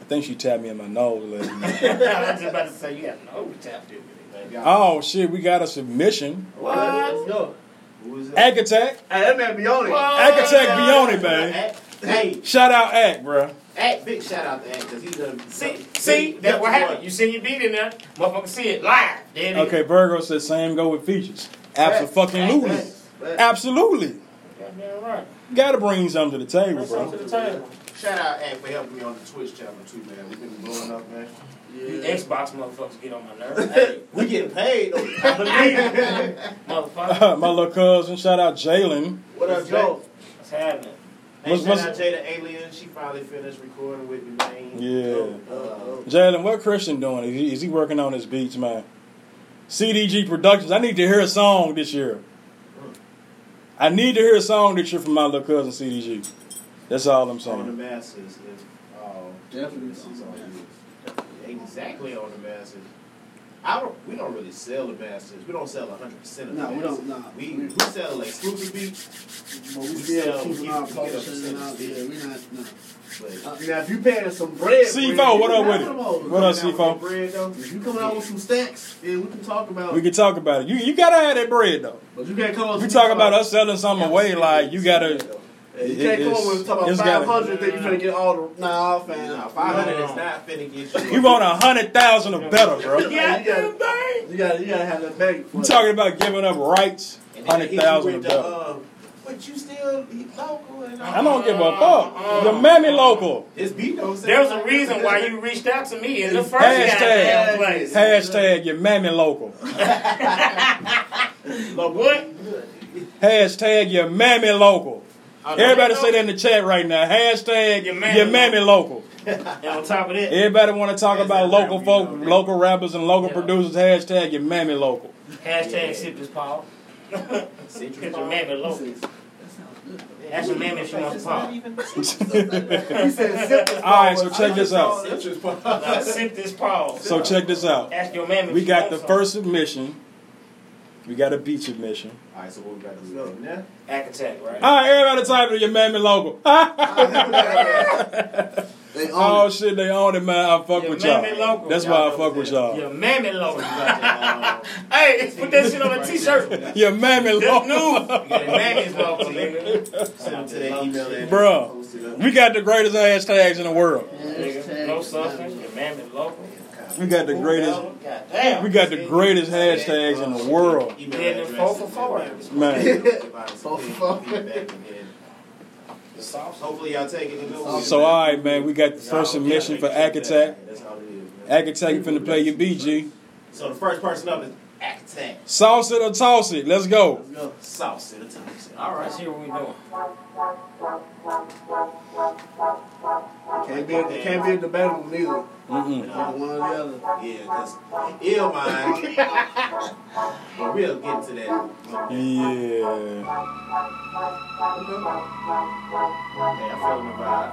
I think she tapped me in my nose last night. I was just about to say you have no tapped in with it. Oh shit, we got a submission. What? Let's go. Who is that? Ack Attack. Hey, that man be on it. What? Attack be man. Hey, Shout out Ack, bruh. Act, big shout out to Act because he done. See, see, that's what happened. You seen your beat in there, motherfucker. See it live. There it is. Okay, Virgo said same go with features. Absolutely. Facts. Facts. Absolutely. Goddamn right. Gotta bring something to the table, Bring bro. to the table. Shout out Act for helping me on the Twitch channel too, man. We've been blowing up, man. You Yeah. Xbox motherfuckers get on my nerves. Hey, we getting paid though. I believe motherfucker. My little cousin, shout out Jalen. What up, Let's Joe? What's happening? Hey, What's- shout what's- out Jada Alien. She finally finished recording with me, man. Yeah. Uh, Jalen, what Christian doing? Is he, is he working on his beats, man? CDG Productions. I need to hear a song this year. I need to hear a song this year from my little cousin CDG. That's all I'm saying. on the masses. If, uh, Definitely is on the on. Exactly on the masses. I don't. We don't really sell the masters. We don't sell hundred percent of the No, we don't, nah. We we sell exclusive beats, But we We still sell- keeping we- our we get a publishing and our, percentage. yeah, we not, no. but Uh, now, if you paying some bread, C4, bread, what up with it? What up, Coming C4? Bread though. If you coming out with some stacks, then we can talk about. We can talk about it. You you gotta have that bread though. but you can't come. We talk about us selling something away like you gotta. You can't come up with talk It's about gotta- five hundred. Think you finna get all the nah, fam. Nah, five hundred is not finna get you. You want a hundred thousand or better, bro. Yeah, Goddamn you gotta, you gotta, you gotta have that bank. You talking about giving up rights, And then they hundred hit you thousand or with the, better. uh, But you still he local and all. I don't give a uh, fuck. Uh, your mammy uh, local. His beat don't say There was a reason why you reached out to me in the first Hashtag. place. Hashtag your mammy local. Local. What? Hashtag your mammy local. Everybody say that in the chat right now. Hashtag Your your mammy mammy local. And on top of that, Everybody want to talk about local folk, local rappers and local Yeah. producers. Hashtag your mammy local. hashtag sip this Paul. Citrus your mammy local. says, That sounds good. Ask your mammy if she wants to pop. He said, "Sip this All right, so check this out. Citrus sip this Paul. So check this out. Ask your mammy. We got the first submission. We got a beat submission. All right, so what we got to do now? Act attack, right? All right, everybody type it your mammy local. They own oh it. shit, they own it, man. I fuck Your with y'all. local. That's why I fuck with y'all. Your mammy local. We got hey, put that shit on a t-shirt. Your mammy That's new. local. You your mammy's local, nigga. send them to that email address. Bruh. Post it up. We got the greatest hashtags in the world. Nigga, No substance. Your mammy's local. We got the greatest. Oh, Damn. We got the greatest hashtags in the world, Email Yeah, the address four for four. man. Four for four. Feedback and then The sauce. Hopefully y'all take it and go with it. So all right, man. We got the first submission for Ack Attack. That's all it is, man. Ack Attack, you finna play your BG. So the first person up is Act Attack. Sauce it or toss it. Let's go. Let's go. Sauce in the time. All Let's right. see what we doing. Can't be, it can't be a debatable neither. Mm-mm. Either one or the other. Yeah, because ill mind. but we'll get to that. Yeah. Hey, I'm feeling the vibe.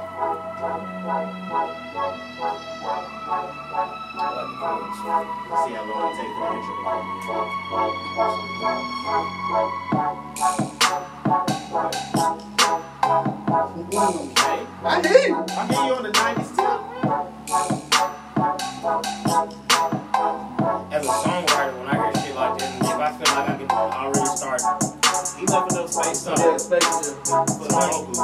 Let's see how long it takes for the intro to come in. Mm. Hey, I. I hear you on the 90s too. As a songwriter, when I hear shit like this, if I feel like I can already start He left enough space So- Yeah, space for the vocals.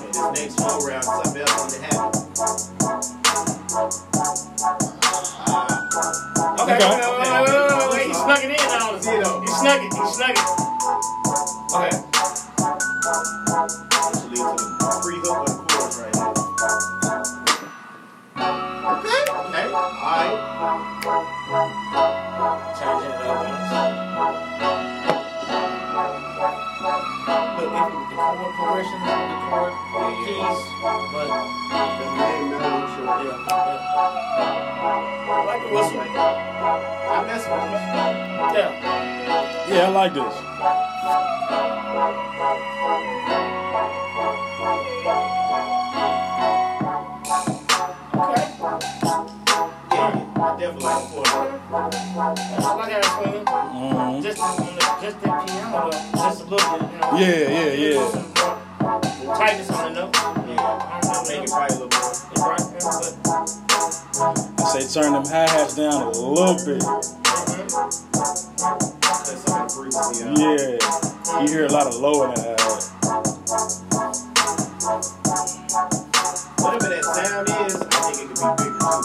And this next round, something else need to happen. Ah, Okay, wait, he snuck it in. You know. He snuck it, he snuck it. Okay. Which leads to the free hook of the chorus right here. Okay. Okay, alright. Changing if the chord progression, the chord keys, but The main melody yeah, yeah. I like the whistle. I mess with you. Yeah. Yeah, I like this. Okay. Yeah, I definitely like the chorus. I like how it's swinging. Just on the, just that piano, just a little bit, you know. Yeah, yeah, yeah. Tightness on the note. Yeah. Make it probably a little more. It's right, yeah, but I say turn them hi hats down a little bit. Cut some of the frequency out. Yeah, you hear a lot of low in the hi hat. Whatever that sound is, Yeah,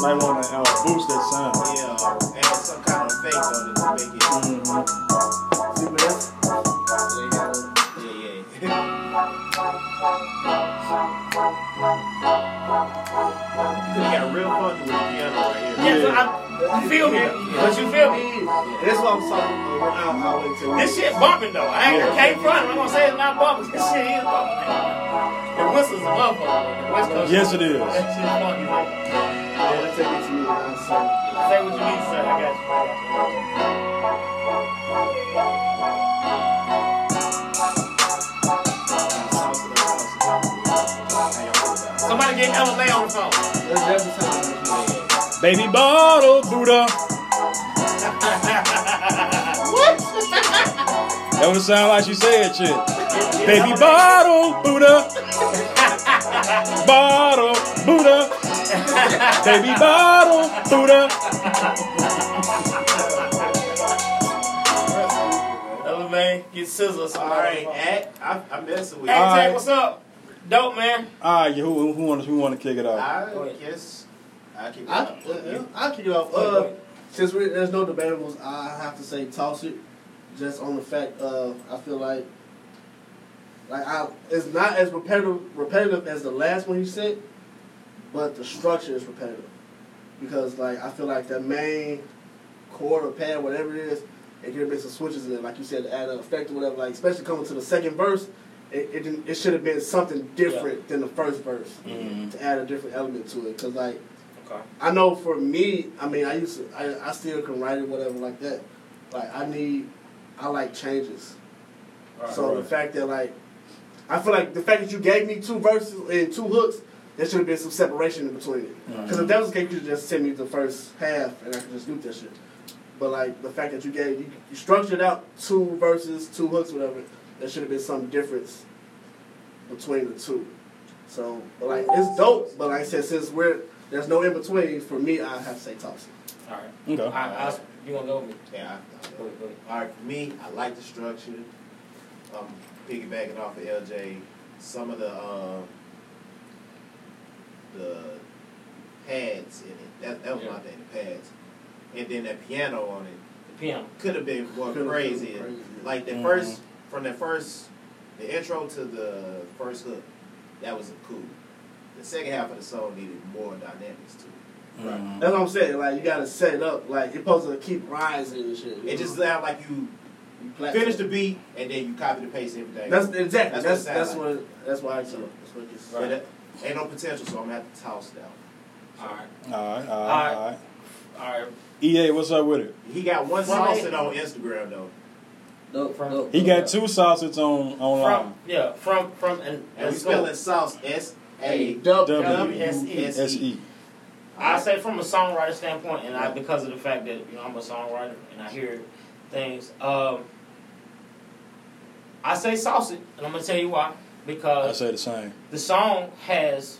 might want to uh, boost that sound. Yeah, add some kind of effect on it to make it. Mhm. See, but that's, Yeah, yeah. you got real funky with the piano right here. yeah, so I, you feel me? But you feel me? That's what I'm talking about. How, how it This shit bumping though. I ain't gonna can't front. I'm gonna say it's not bumping. This shit is bumping. The whistle's a motherfucker. The West Coast. Yes, it is. That shit funky, man. Yeah, take it to me. I say. Say what you need to say. I got you. I got you. Somebody get LMA on the phone. That's every time. Baby bottle Buddha. what? That would sound like she said shit. Baby bottle Buddha. bottle Buddha. Baby bottle Buddha. LMA, get scissors. All right, act. I, I'm messing with you. All Tech, what's up? Dope, man. All right, who who want who want to kick it off? I guess I keep it I, up. uh, I'll kick it off. Go ahead, go Uh, since we, there's no debatables, I have to say toss it. Just on the fact of I feel like like I it's not as repetitive repetitive as the last one you said, but the structure is repetitive because like I feel like the main chord or pad whatever it is, it could have been some switches in it, like you said, to add an effect or whatever. Like especially coming to the second verse, it it, it should have been something different than the first verse Mhm. to add a different element to it. Cause like Okay. I know for me, I mean, I used to, I, I still can write it, whatever, like that. Like, I need, I like changes. so the fact that, like, I feel like the fact that you gave me two verses and two hooks, there should have been some separation in between it. Because if that was the case, you just send me the first half and I could just do that shit. But, like, the fact that you gave, you, you structured out two verses, two hooks, whatever, there should have been some difference between the two. So, but, like, it's dope, but like I said, since we're, there's no in between, for me, I have to say toss it. All right. Okay. I, I, you want to go with me? Yeah. I- Go ahead, go ahead. All right, for me, I like the structure. Um, piggybacking off of LJ, some of the uh, the pads in it. That, that was Yeah. my thing, the pads. And then that piano on it The piano. could have been more Could've been crazy. crazy. Like the Mhm. first, from the first, the intro to the first hook, that was cool. The second half of the song needed more dynamics to it. Mhm. That's what I'm saying. Like, you gotta set it up. Like, you're supposed to keep rising and shit. you It just know? sounded like you You plateau. finish the beat and then you copy and paste everything. That's exactly. That's That's what it that's sound what that's why I said. That's what it gets. But it ain't no potential, so I'm gonna have to toss that. All right. All right, all All right, right. all right. All right. EA, what's up with it? He got one From sauce it- on Instagram though. Dope, From- He dope. got two sauces on online. From yeah, from from and, And we let's go. spelling sauce S A Dub- W W S S E. S E. I say from a songwriter standpoint, and I because of the fact that you know I'm a songwriter and I hear things. Um, I say sauce it, and I'm gonna tell you why. Because I say the same. the song has,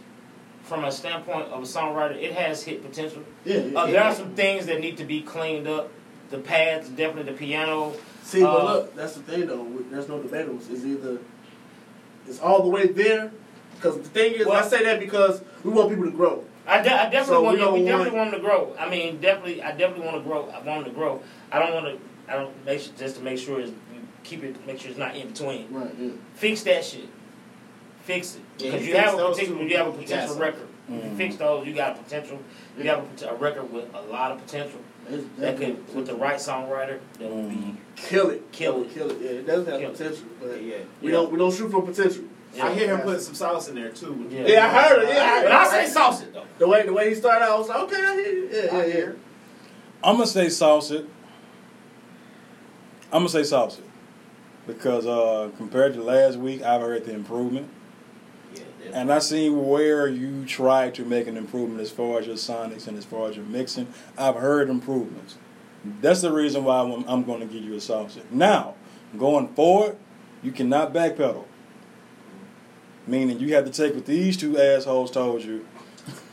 from a standpoint of a songwriter, it has hit potential. Yeah, yeah. Uh, there are some things that need to be cleaned up. The pads, definitely the piano. See, but uh, look, that's the thing though. There's no debatables. It's either it's all the way there. Because the thing is, Well- I say that because we want people to grow. I, de- I definitely So want we we definitely want- want them to grow. I mean, definitely, I definitely want to grow. I want them to grow. I don't want to. I don't make sure, just to make sure it's, keep it. Make sure it's not in between. Right. Yeah. Fix that shit. Fix it Yeah, because he you fixed have a those potential. You have a potential record. If you Mhm. fix those, you got a potential. You have a, a record with a lot of potential It's that definitely could, with the right songwriter, that would be. Mhm. kill it, Kill it. kill it. Yeah, it does have Kill it. potential, but Yeah. we Yeah. don't we don't shoot for potential. I hear him putting some sauce in there too. Yeah. Yeah, I heard it. Yeah, I heard But it. I say sauce it though. The way the way he started out, I was like, okay, I hear you. Yeah, yeah, I yeah. hear. I'm gonna say sauce it. I'm gonna say sauce it because uh, compared to last week, I've heard the improvement, Yeah, yeah. And I seen where you tried to make an improvement as far as your sonics and as far as your mixing. I've heard improvements. That's the reason why I'm, I'm going to give you a it. Now, going forward, You cannot backpedal. Meaning you have to take what these two assholes told you.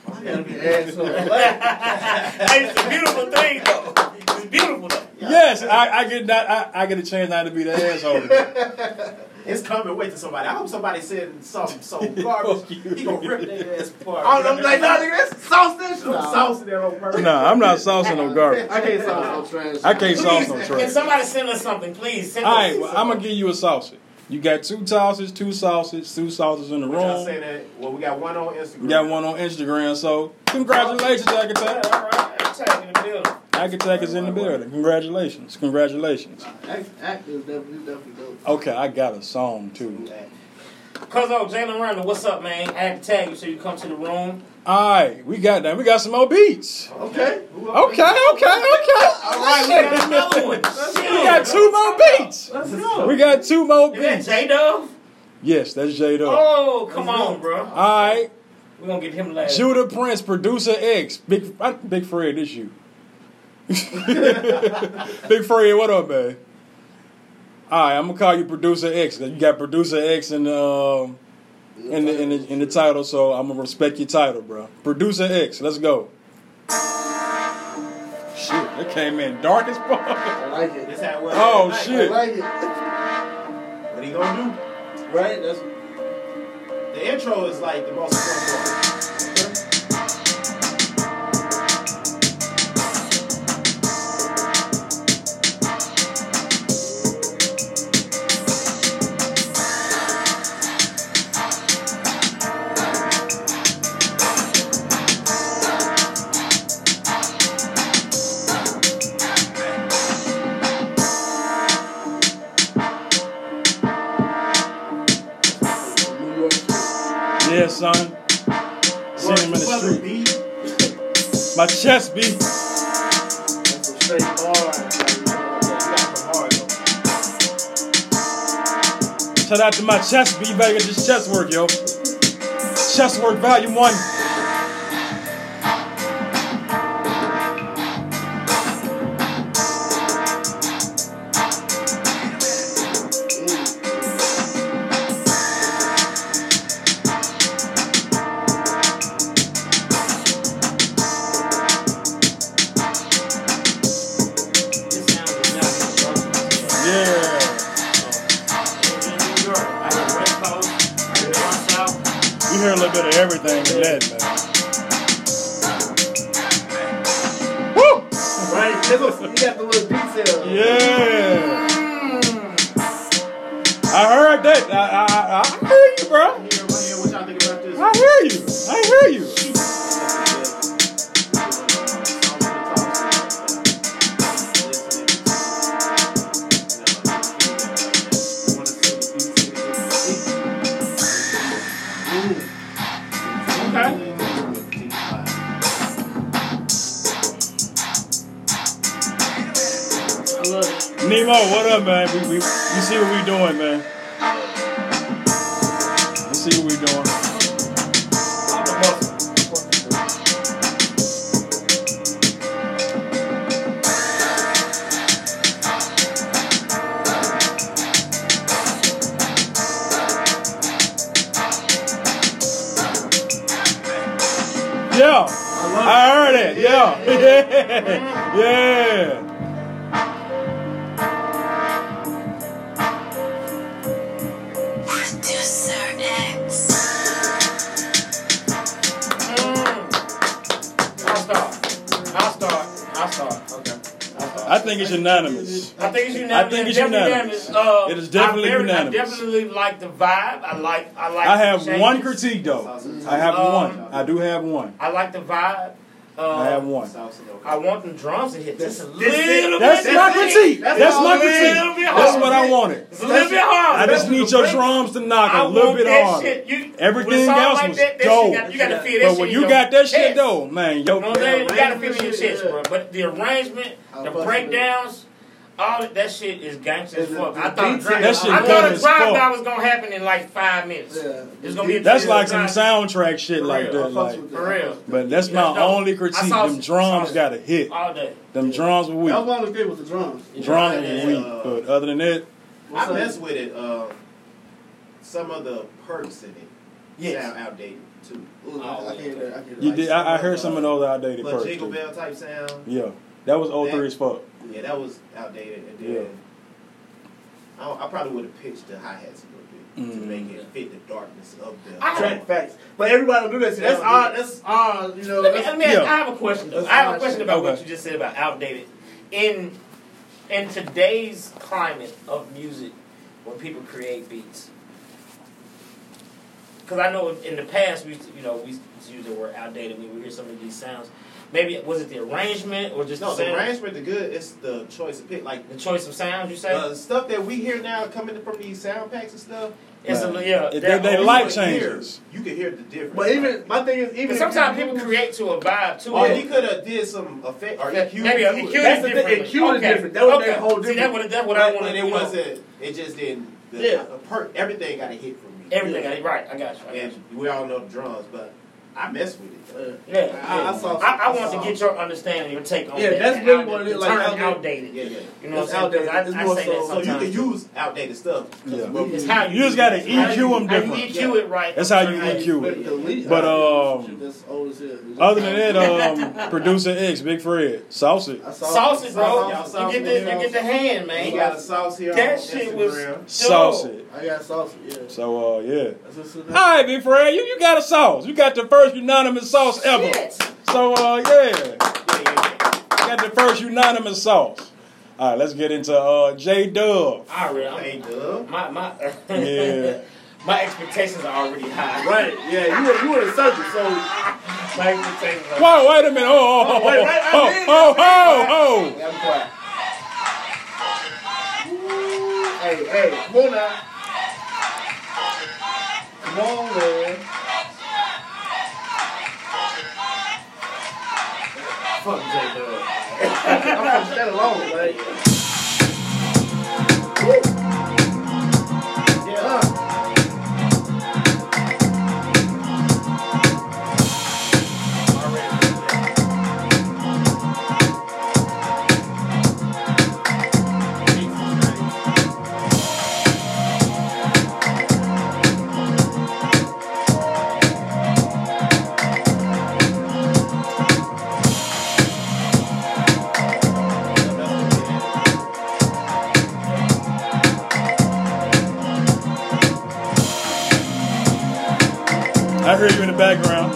I gotta be asshole. hey, it's a beautiful thing though. It's beautiful though. Yes, I, I get not, I, I get a chance not to be the asshole. It's coming. Wait till somebody. I hope somebody said something so garbage. He gonna rip their ass apart. I don't know, like, nah, nigga, that's sauce that shit. I'm saucing that on purpose. nah, I'm not saucing no garbage. I can't sauce no trash. I can't sauce no Please, trash. can somebody send us something, please? Send All us right, well, I'm gonna give you a sausage. You got two sausages, two sausages, two sausages in the But y'all say room. that. Well, we got one on Instagram. You got one on Instagram, so congratulations, Yeah, Akatak. all right. Tag in the building. Akatak is in the building. Congratulations, congratulations. Act, act is definitely, definitely dope. Okay, I got a song too. Cuz oh, Jalen Randall, what's up, man? I had to tag you so you come to the room. All right, we got that. We got some more beats. Okay. Okay, okay, okay. All right, we got another one. We got two more beats. Let's go. We got two more Is that beats. J Dove? Yes, that's J Dub. Oh, come on, bro. All right, We're gonna get him last. Judah Prince, producer X, Big Big Fred, this you. Big Fred, what up, man? All right, I'm gonna call you producer X. You got producer X in the um, in the in the in the title, so I'm gonna respect your title, bro. Producer X, let's go. Shit, that came in dark as fuck. I like it. This how it was Oh, last I shit. like it. night. What he gonna do? Right? That's The intro is like the most important from Mario. Shout out to my chest beat. Get this chest work, yo. Chest work, volume one. Think it's unanimous. I think it's unanimous. I think it's unanimous. Uh, It is definitely I very, unanimous. I definitely like the vibe. I like. I like. I have one critique though. I have Um, one. I do have one. I like the vibe. Uh, I have one. I want them drums to hit just a little This- bit. That's my critique. That's That's my critique. is. It'll That's what I wanted. It's a little bit hard. I just need your drums to knock I a little bit that harder. Everything with a song else was that, that dope. Shit you got to feel that But when you got that shit though, man, yo, know what I'm saying? You got to feel it in your Yeah. chest, bro. But the arrangement, the breakdowns, all that, that shit is gangster as fuck. I thought beats drive, in That shit I thought a as drive fuck. by was gonna happen in like five minutes. Yeah. It's gonna be. a that's like drive- some soundtrack shit For like real. that. Like. For real. but that's my That's dope. only critique. saw- Them drums got to hit. all day. Them drums were That was weak. one of the things with the drums. Drums Yeah. were weak. But other than that, What's I up? mess with it. Uh, some of the perks in it Yes. sound outdated too. Ooh, I, I can't hear that. I can't hear You that. did. I, I heard some of those outdated But perks. jingle bell type sound. Yeah, that was 03 as fuck. Yeah, that was outdated. And then Yeah. I, I probably would have pitched the hi hats a little bit to Mm. make it fit the darkness of the. I- Track facts. But everybody don't do that. See, that's They don't our, do that's our, you know, Let me, that's, let me ask, Yeah. I have a question though. I have a question shit. about what you just said about outdated. In in today's climate of music, when people create beats, because I know in the past we used to, you know we used use the word outdated when we hear some of these sounds. Maybe was it the arrangement or just no, the, the sound? arrangement, the good. It's the choice of pick. Like the choice of sounds you say? uh, stuff that we hear now coming from these sound packs and stuff. it's a, Right. yeah. They- they oh, like hear- changes. You can hear the difference. but even, my thing is, even sometimes people use- create to a vibe too. Or Yeah. he could have did some effect or Yeah, EQ. maybe a to it. EQ That's is the thing, different. EQ is okay. different. That would okay. make a whole See, that different- would that's what I wanted. but it wasn't. It just didn't. The, Yeah. the per, everything got a hit from me. Everything, I, right? I got you. I got you. And we all know the drums, but I mess with it. Uh, Yeah, I- yeah. I saw- I, I I want saw- to get your understanding, your take on Yeah, that. that's really outdated- what it is, like outdated. outdated. Yeah, yeah. You know what It's I'm saying? 'Cause outdated. It's I, I more say so- that so So you can use outdated stuff. 'cause Yeah. we- It's how You just gotta use. How EQ you- them how you different. EQ it right. That's how you EQ it. But delete- But, um, that's old as hell. Other than that, um, producer X, Big Fred, saucy. I saw Sauce it, bro. Y'all sauce You get it, the you get the hand, We man. got a sauce here That shit was Instagram. Saucy. I got sauce. Yeah. So, uh, yeah. That's what's in All there. right, Big Fred, you, you got a sauce. You got the first unanimous sauce ever. Shit. So, uh, yeah. Yeah, yeah, yeah. Got the first unanimous sauce. All right, let's get into uh, J Dub. I already, I'm- Dub. my my Yeah. my expectations are already high. Right. Yeah. You were you were in circle. So My expectations are Whoa, wait a minute. Oh, oh, oh, Wait, wait, oh, I mean- oh, oh, oh. I'm quiet. Hey, hey, come on now. Come on, fuck J Dub. I'm from that alone, like. The background.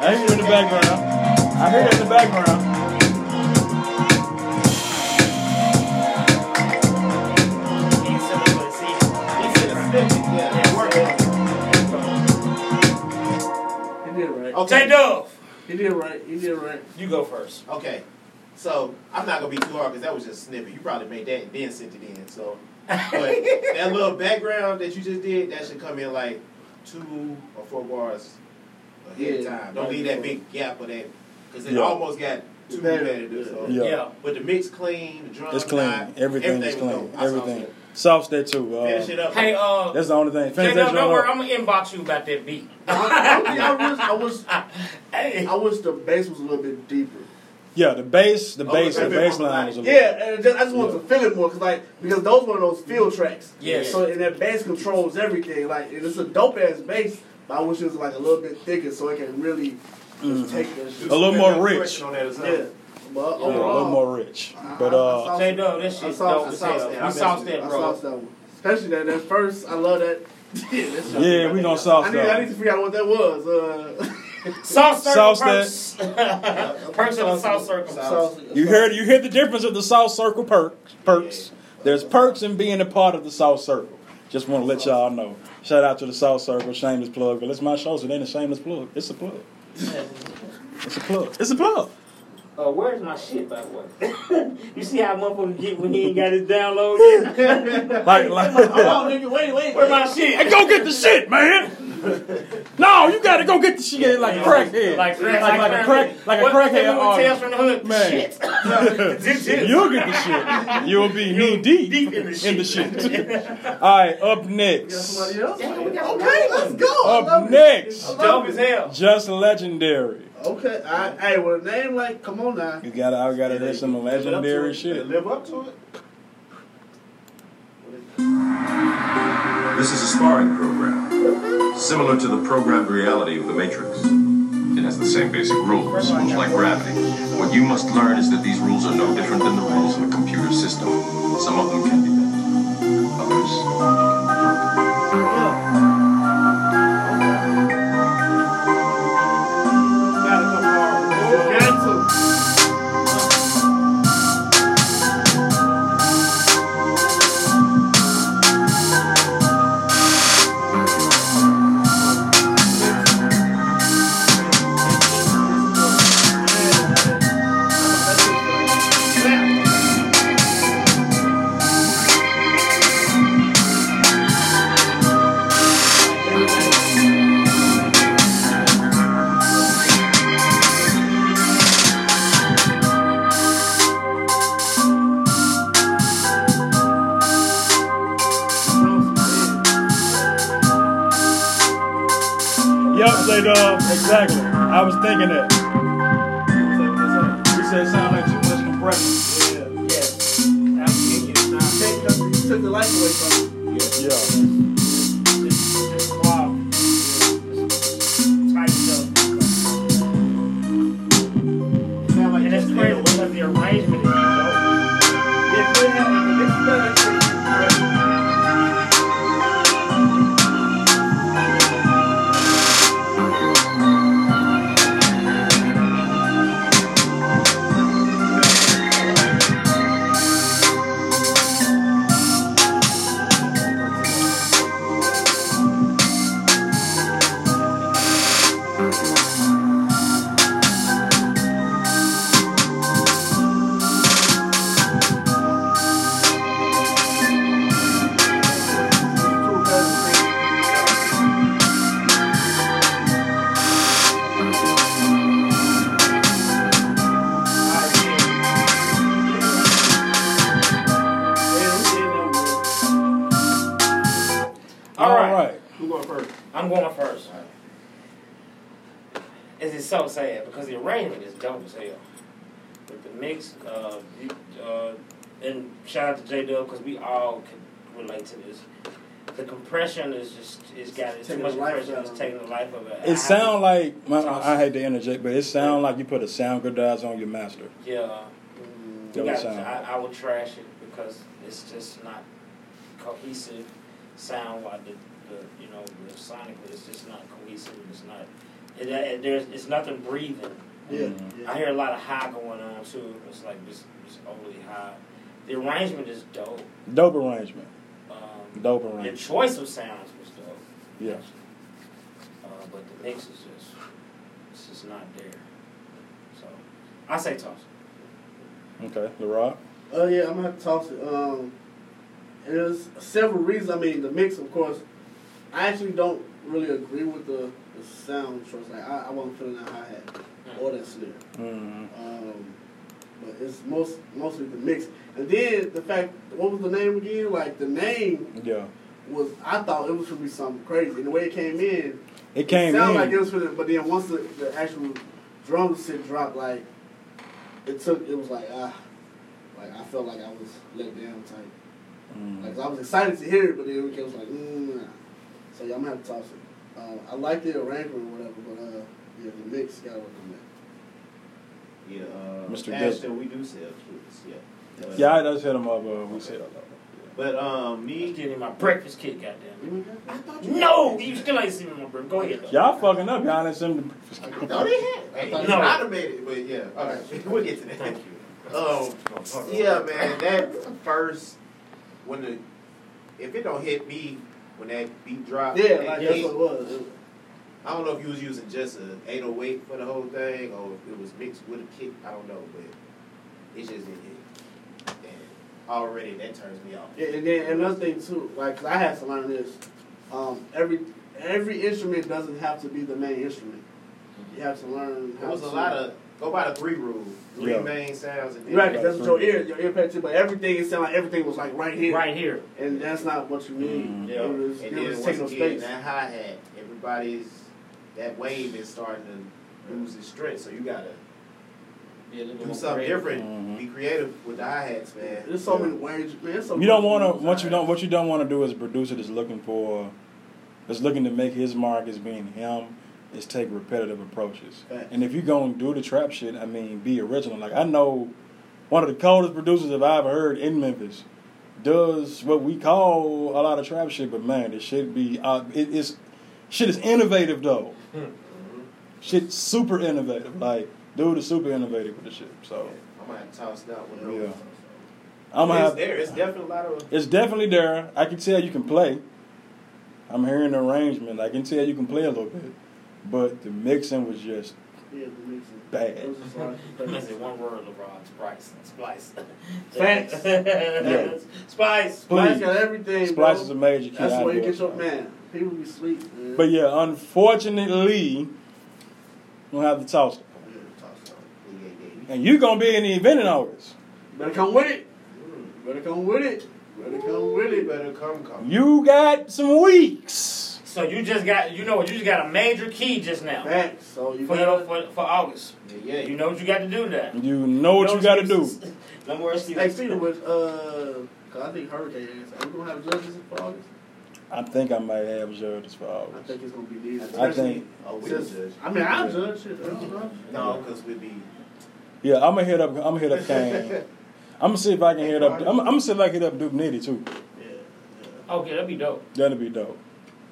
I hear you in the background. I hear you in the background. He's similar, see, he's similar. Yeah, work on it. he did it right. J Okay. Dub, He did right. He did right. you go first. Okay. So I'm not gonna be too hard because that was just a snippet. You probably made that and then sent it in. So, but that little background that you just did, that should come in like two or four bars ahead of time. Don't leave that big gap of that because it Yeah. almost got too Better. repetitive. So, Yeah. Yeah. but the mix clean, the drums It's clean. not, Everything is clean. dope. Everything. that. Sauce that too. Uh, Finish it up. Hey, uh, that's the only thing. J Finish that don't worry, I'm gonna inbox you about that beat. I, I, I wish, I wish, Hey, I wish the bass was a little bit deeper. Yeah, the bass, the Oh, bass, it's the a bass line was a melodic. little. Yeah, and just, I just want to feel it more because like because those were those field tracks. Yeah. So and that bass controls everything. Like and it's a dope ass bass, but I wish it was like a little bit thicker so it can really just take that shit. A little more rich. On that as well. Yeah. But Yeah, a little more rich. I- But I- I uh, saw- J Dub, that I shit saw- dope I as hell. that. I sauced messed that, I bro. saw that one. Especially that that first, I love that. yeah, that shit. we gonna sauce I need, I need to figure out what that was. Uh, Sauce circle Sauce perks. perks of the South Circle. sauce- You heard you hear the difference of the South Circle perks. Perks. There's perks in being a part of the South Circle. Just want to let y'all know. Shout out to the South Circle, shameless plug. But it's my show, so it ain't a shameless plug. It's a plug. It's a plug. It's a plug. Uh, where's my shit, by the way? you see how motherfucker get when he ain't got his download yet? Like, like, Hold on, nigga, wait, wait. Where my shit? hey, go get the shit, man. No, you gotta go get the shit like a crackhead. Like, like, like a crack, like a What- crackhead. Tales from the hood. Man. Shit. You'll get the shit. You'll be knee deep, deep in the shit. shit. All right, up next. somebody else? Yeah, Okay, let's go. Up next, I Dope as hell. just legendary. Okay, I, hey, with a name like, come on now. You gotta, I gotta hear some legendary shit. Live up to it. This is a sparring program, similar to the programmed reality of the Matrix. It has the same basic rules, rules like gravity. What you must learn is that these rules are no different than the rules of a computer system. Some of them can be bent, others and shout out to J Dub because we all can relate to this. The compression is just it's got it's too much compression. out It's taking the life of it. It have sound to- like my, I hate to interject, but it sound like you put a Soundgoodizer on your master. yeah. That You would got, sound. I, I would trash it because it's just not cohesive sound wise. The, the you know the sonically it's just not cohesive. It's not. It, it, there's it's nothing breathing. Yeah. Mm. I hear a lot of high going on too. It's like just, just overly high. The arrangement is dope. Dope arrangement. Um, Dope arrangement. the choice of sounds was dope. Yeah. Uh, but the mix is just it's just not there. So I say toss. Okay, The Rock. Oh yeah, I'm gonna have to toss it. Um, there's several reasons. I mean, the mix, of course. I actually don't really agree with the, the sound choice. Like I, I wasn't feeling that hi hat or that snare. Mm-hmm. Um, but it's most mostly the mix. And then the fact, what was the name again? Like the name Yeah. was, I thought it was gonna be something crazy. And the way it came in, It came sounded in. like it was for the, but then once the, the actual drum set dropped, like it took, it was like ah, like I felt like I was let down type. Mm. Like I was excited to hear it, but then it was like mm, nah. So yeah, I'm gonna have to toss it. Uh, I like the arrangement or whatever, but uh, yeah, the mix gotta work on that. Yeah, uh, Mr. Ashton, we do sell fruits, yeah. But, Yeah, I just hit him up. Uh, we said. But um, Me me, getting my breakfast kit, goddamn. I you No, you still ain't seen my breakfast. Go ahead. Y'all fucking up. Y'all didn't send them. No, they had. Hey, no, I'd have made it, but yeah. All right, we'll get to that. Thank you. Um, yeah, man, that first when the if it don't hit me when that beat drop, Yeah, that like that's what it was. It- I don't know if you was using just a 808 for the whole thing or if it was mixed with a kick. I don't know, but it's just didn't hit. And already that turns me off. Yeah, and then another thing too, like 'cause I had to learn this. Um, every every instrument doesn't have to be the main instrument. You have to learn. There was to, a lot of go by the three rule, three Yeah. main sounds. And then right. 'cause that's what your ear, your ear patch. But everything it sounded like everything was like right here, Right here. and that's not what you need. Mm. Yeah. It was, And it then was taking up again, space. that hi hat, everybody's that wave is starting to lose its strength. So you gotta Be a little do something creative. different. Mhm. Be creative with the hi hats, man. There's so many ways, man. there's So You don't want to. ways What you don't. What you don't want to do as a producer that's looking for, that's looking to make his mark as being him, is take repetitive approaches. Facts. And if you're gonna do the trap shit, I mean, be original. Like I know, one of the coldest producers I've ever heard in Memphis does what we call a lot of trap shit, but man, this shit be uh, it, it's shit is innovative though. Mm-hmm. Shit super innovative. Like dude is super innovative with the shit. So I might have to toss that one. Yeah. I'm gonna it's have. there. It's definitely a lot of. It's definitely there. I can tell you can play. I'm hearing the arrangement. I can tell you can play a little bit, but the mixing was just Yeah, the mixing. Bad. It was just like- That's one word, LeBron. Splice. Splice. Facts. Yeah. Spice. Splice got everything, Splice bro. is a major key. That's I the way you get your man. People be sleep, man. But yeah, unfortunately, we'll have to toss it. And you're gonna be in the event in August. better come with it. Better come with it. Better come with You it. better come, come. You got some weeks. So you just got, you know what, you just got a major key just now. Facts. So you For, gotta. for, for August. Yeah, yeah. You know what you got to do that. You know what you gotta do. No more Hey, excuses. speaking with, uh, cause I think Hurricane is. Are we gonna have judges for August? I think I might have judges for all. I think it's gonna be these. I think- Oh, we Since- judge. I mean, I'll judge it. I don't know. No, because we be. Yeah, I'm gonna hit up. I'm gonna hit up Kane. I'm gonna see if I can hit up. I'm, I'm gonna see if I can hit up Duke Nitty too. Yeah, yeah. Okay, that'd be dope. That'd be dope.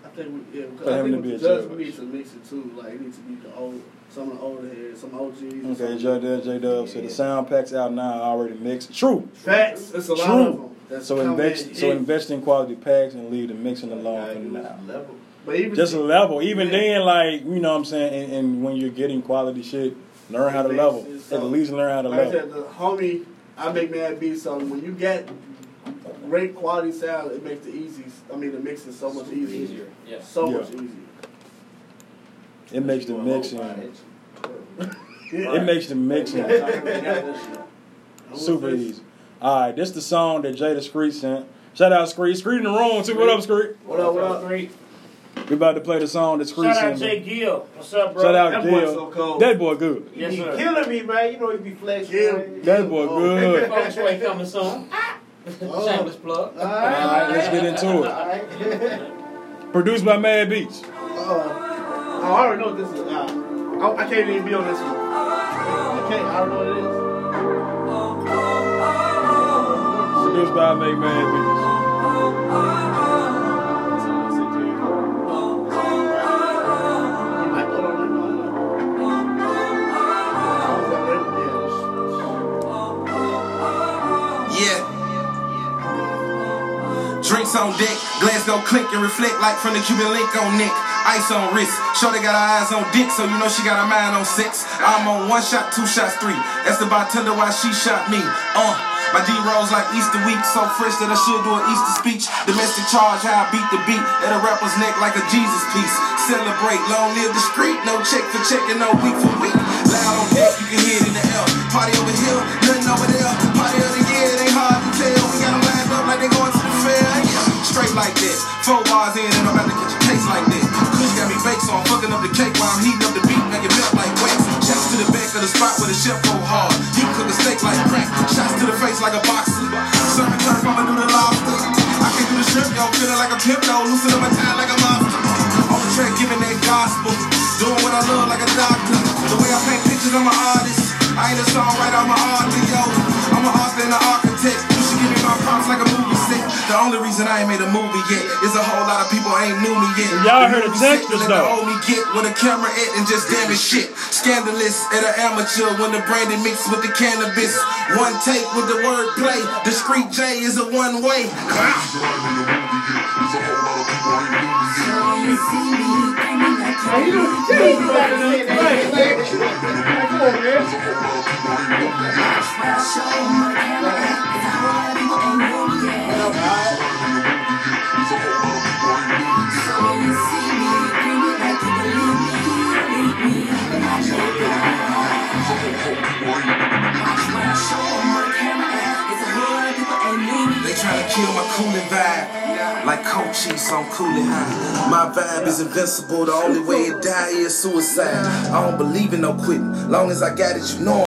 I think we, yeah, because For I him think to be with a the judge judge. we need to mix it too. Like it needs to be the old, some of the older heads, some OGs. Okay, some- J J Dub said the sound packs out now already mixed. True. Facts. It's a lot True. of them. That's So invest. in So invest in quality packs and leave the mixing alone for now. Level. But even Just a level. Even Yeah. then, like you know, what I'm saying, and, and when you're getting quality shit, learn how to level. it At least learn how to Like I level. said, the homie, I make mad beats. So when you get great quality sound, it makes the easy. I mean, the mix is so much easier. easier. Yeah. So Yeah. much easier. It makes the You want low mixing. It makes the mixing super easy. All right, this the song that Jada Screet sent. Shout out Screet. Screet in the room too. What up, Screet? What up? What up? Great. We about to play the song that Screet Shout out sent. Jay me. Gill. What's up, bro? Shout out That boy Gil. so cold. That boy good. He Yes, be sir. killing me, man. You know he be flexing. Yeah. man. That boy Oh. good. Folks way coming soon. Shameless plug. All All right, let's get into it. Alright. Produced by Mad Beats. Uh, I already know what this is. Uh, I, I can't even be on this one. I can't. I don't know what it is. Was already- yeah. Yeah. Drinks on deck, glass go clink and reflect like from the Cuban link on neck. Ice on wrist, Shorty got her eyes on dick, so you know she got her mind on sex. I'm on one shot, two shots, three. That's the bartender why she shot me. Uh, my D rolls like Easter week, so fresh that I should do an Easter speech. Domestic charge, how I beat the beat at a rapper's neck like a Jesus piece. Celebrate, long live the street, no check for checking, no week for week. Loud on deck, you can hear it in the air. Party over here, nothing over there. Party of the year, it ain't hard to tell. We got them lined up like they going to the fair. Yeah, straight like that. Four bars in, and I'm about to catch a case like that. Kush got me baked, so I'm fucking up the cake while I'm heating up the beat, make it melt like wax. To the back of the spot where the chef go hard. He cook a steak like crack. Shots to the face like a boxer. Serving turf, I'ma do the lobster. I can do the shrimp, yo, feeling like a pimp, though. Loosen up my tie like a monster. On the track, giving that gospel. Doing what I love like a doctor. The way I paint pictures, I'm an artist. I ain't a songwriter, I'm an author, yo. I'm an author and an architect. You should give me my props like a movie set. The only reason I ain't made a movie yet is a whole lot of people ain't knew me yet. Y'all The heard the movie set textures, let the though. old me get with a camera at and just damn it shit. Scandalous at an amateur when the brandy mixed with the cannabis. One take with the wordplay. Discreet J is a one way. They tryna kill my cooling vibe. Like Cochise on cooling high. My vibe is invincible. The only way it die is suicide. I don't believe in no quitting. Long as I got it, you know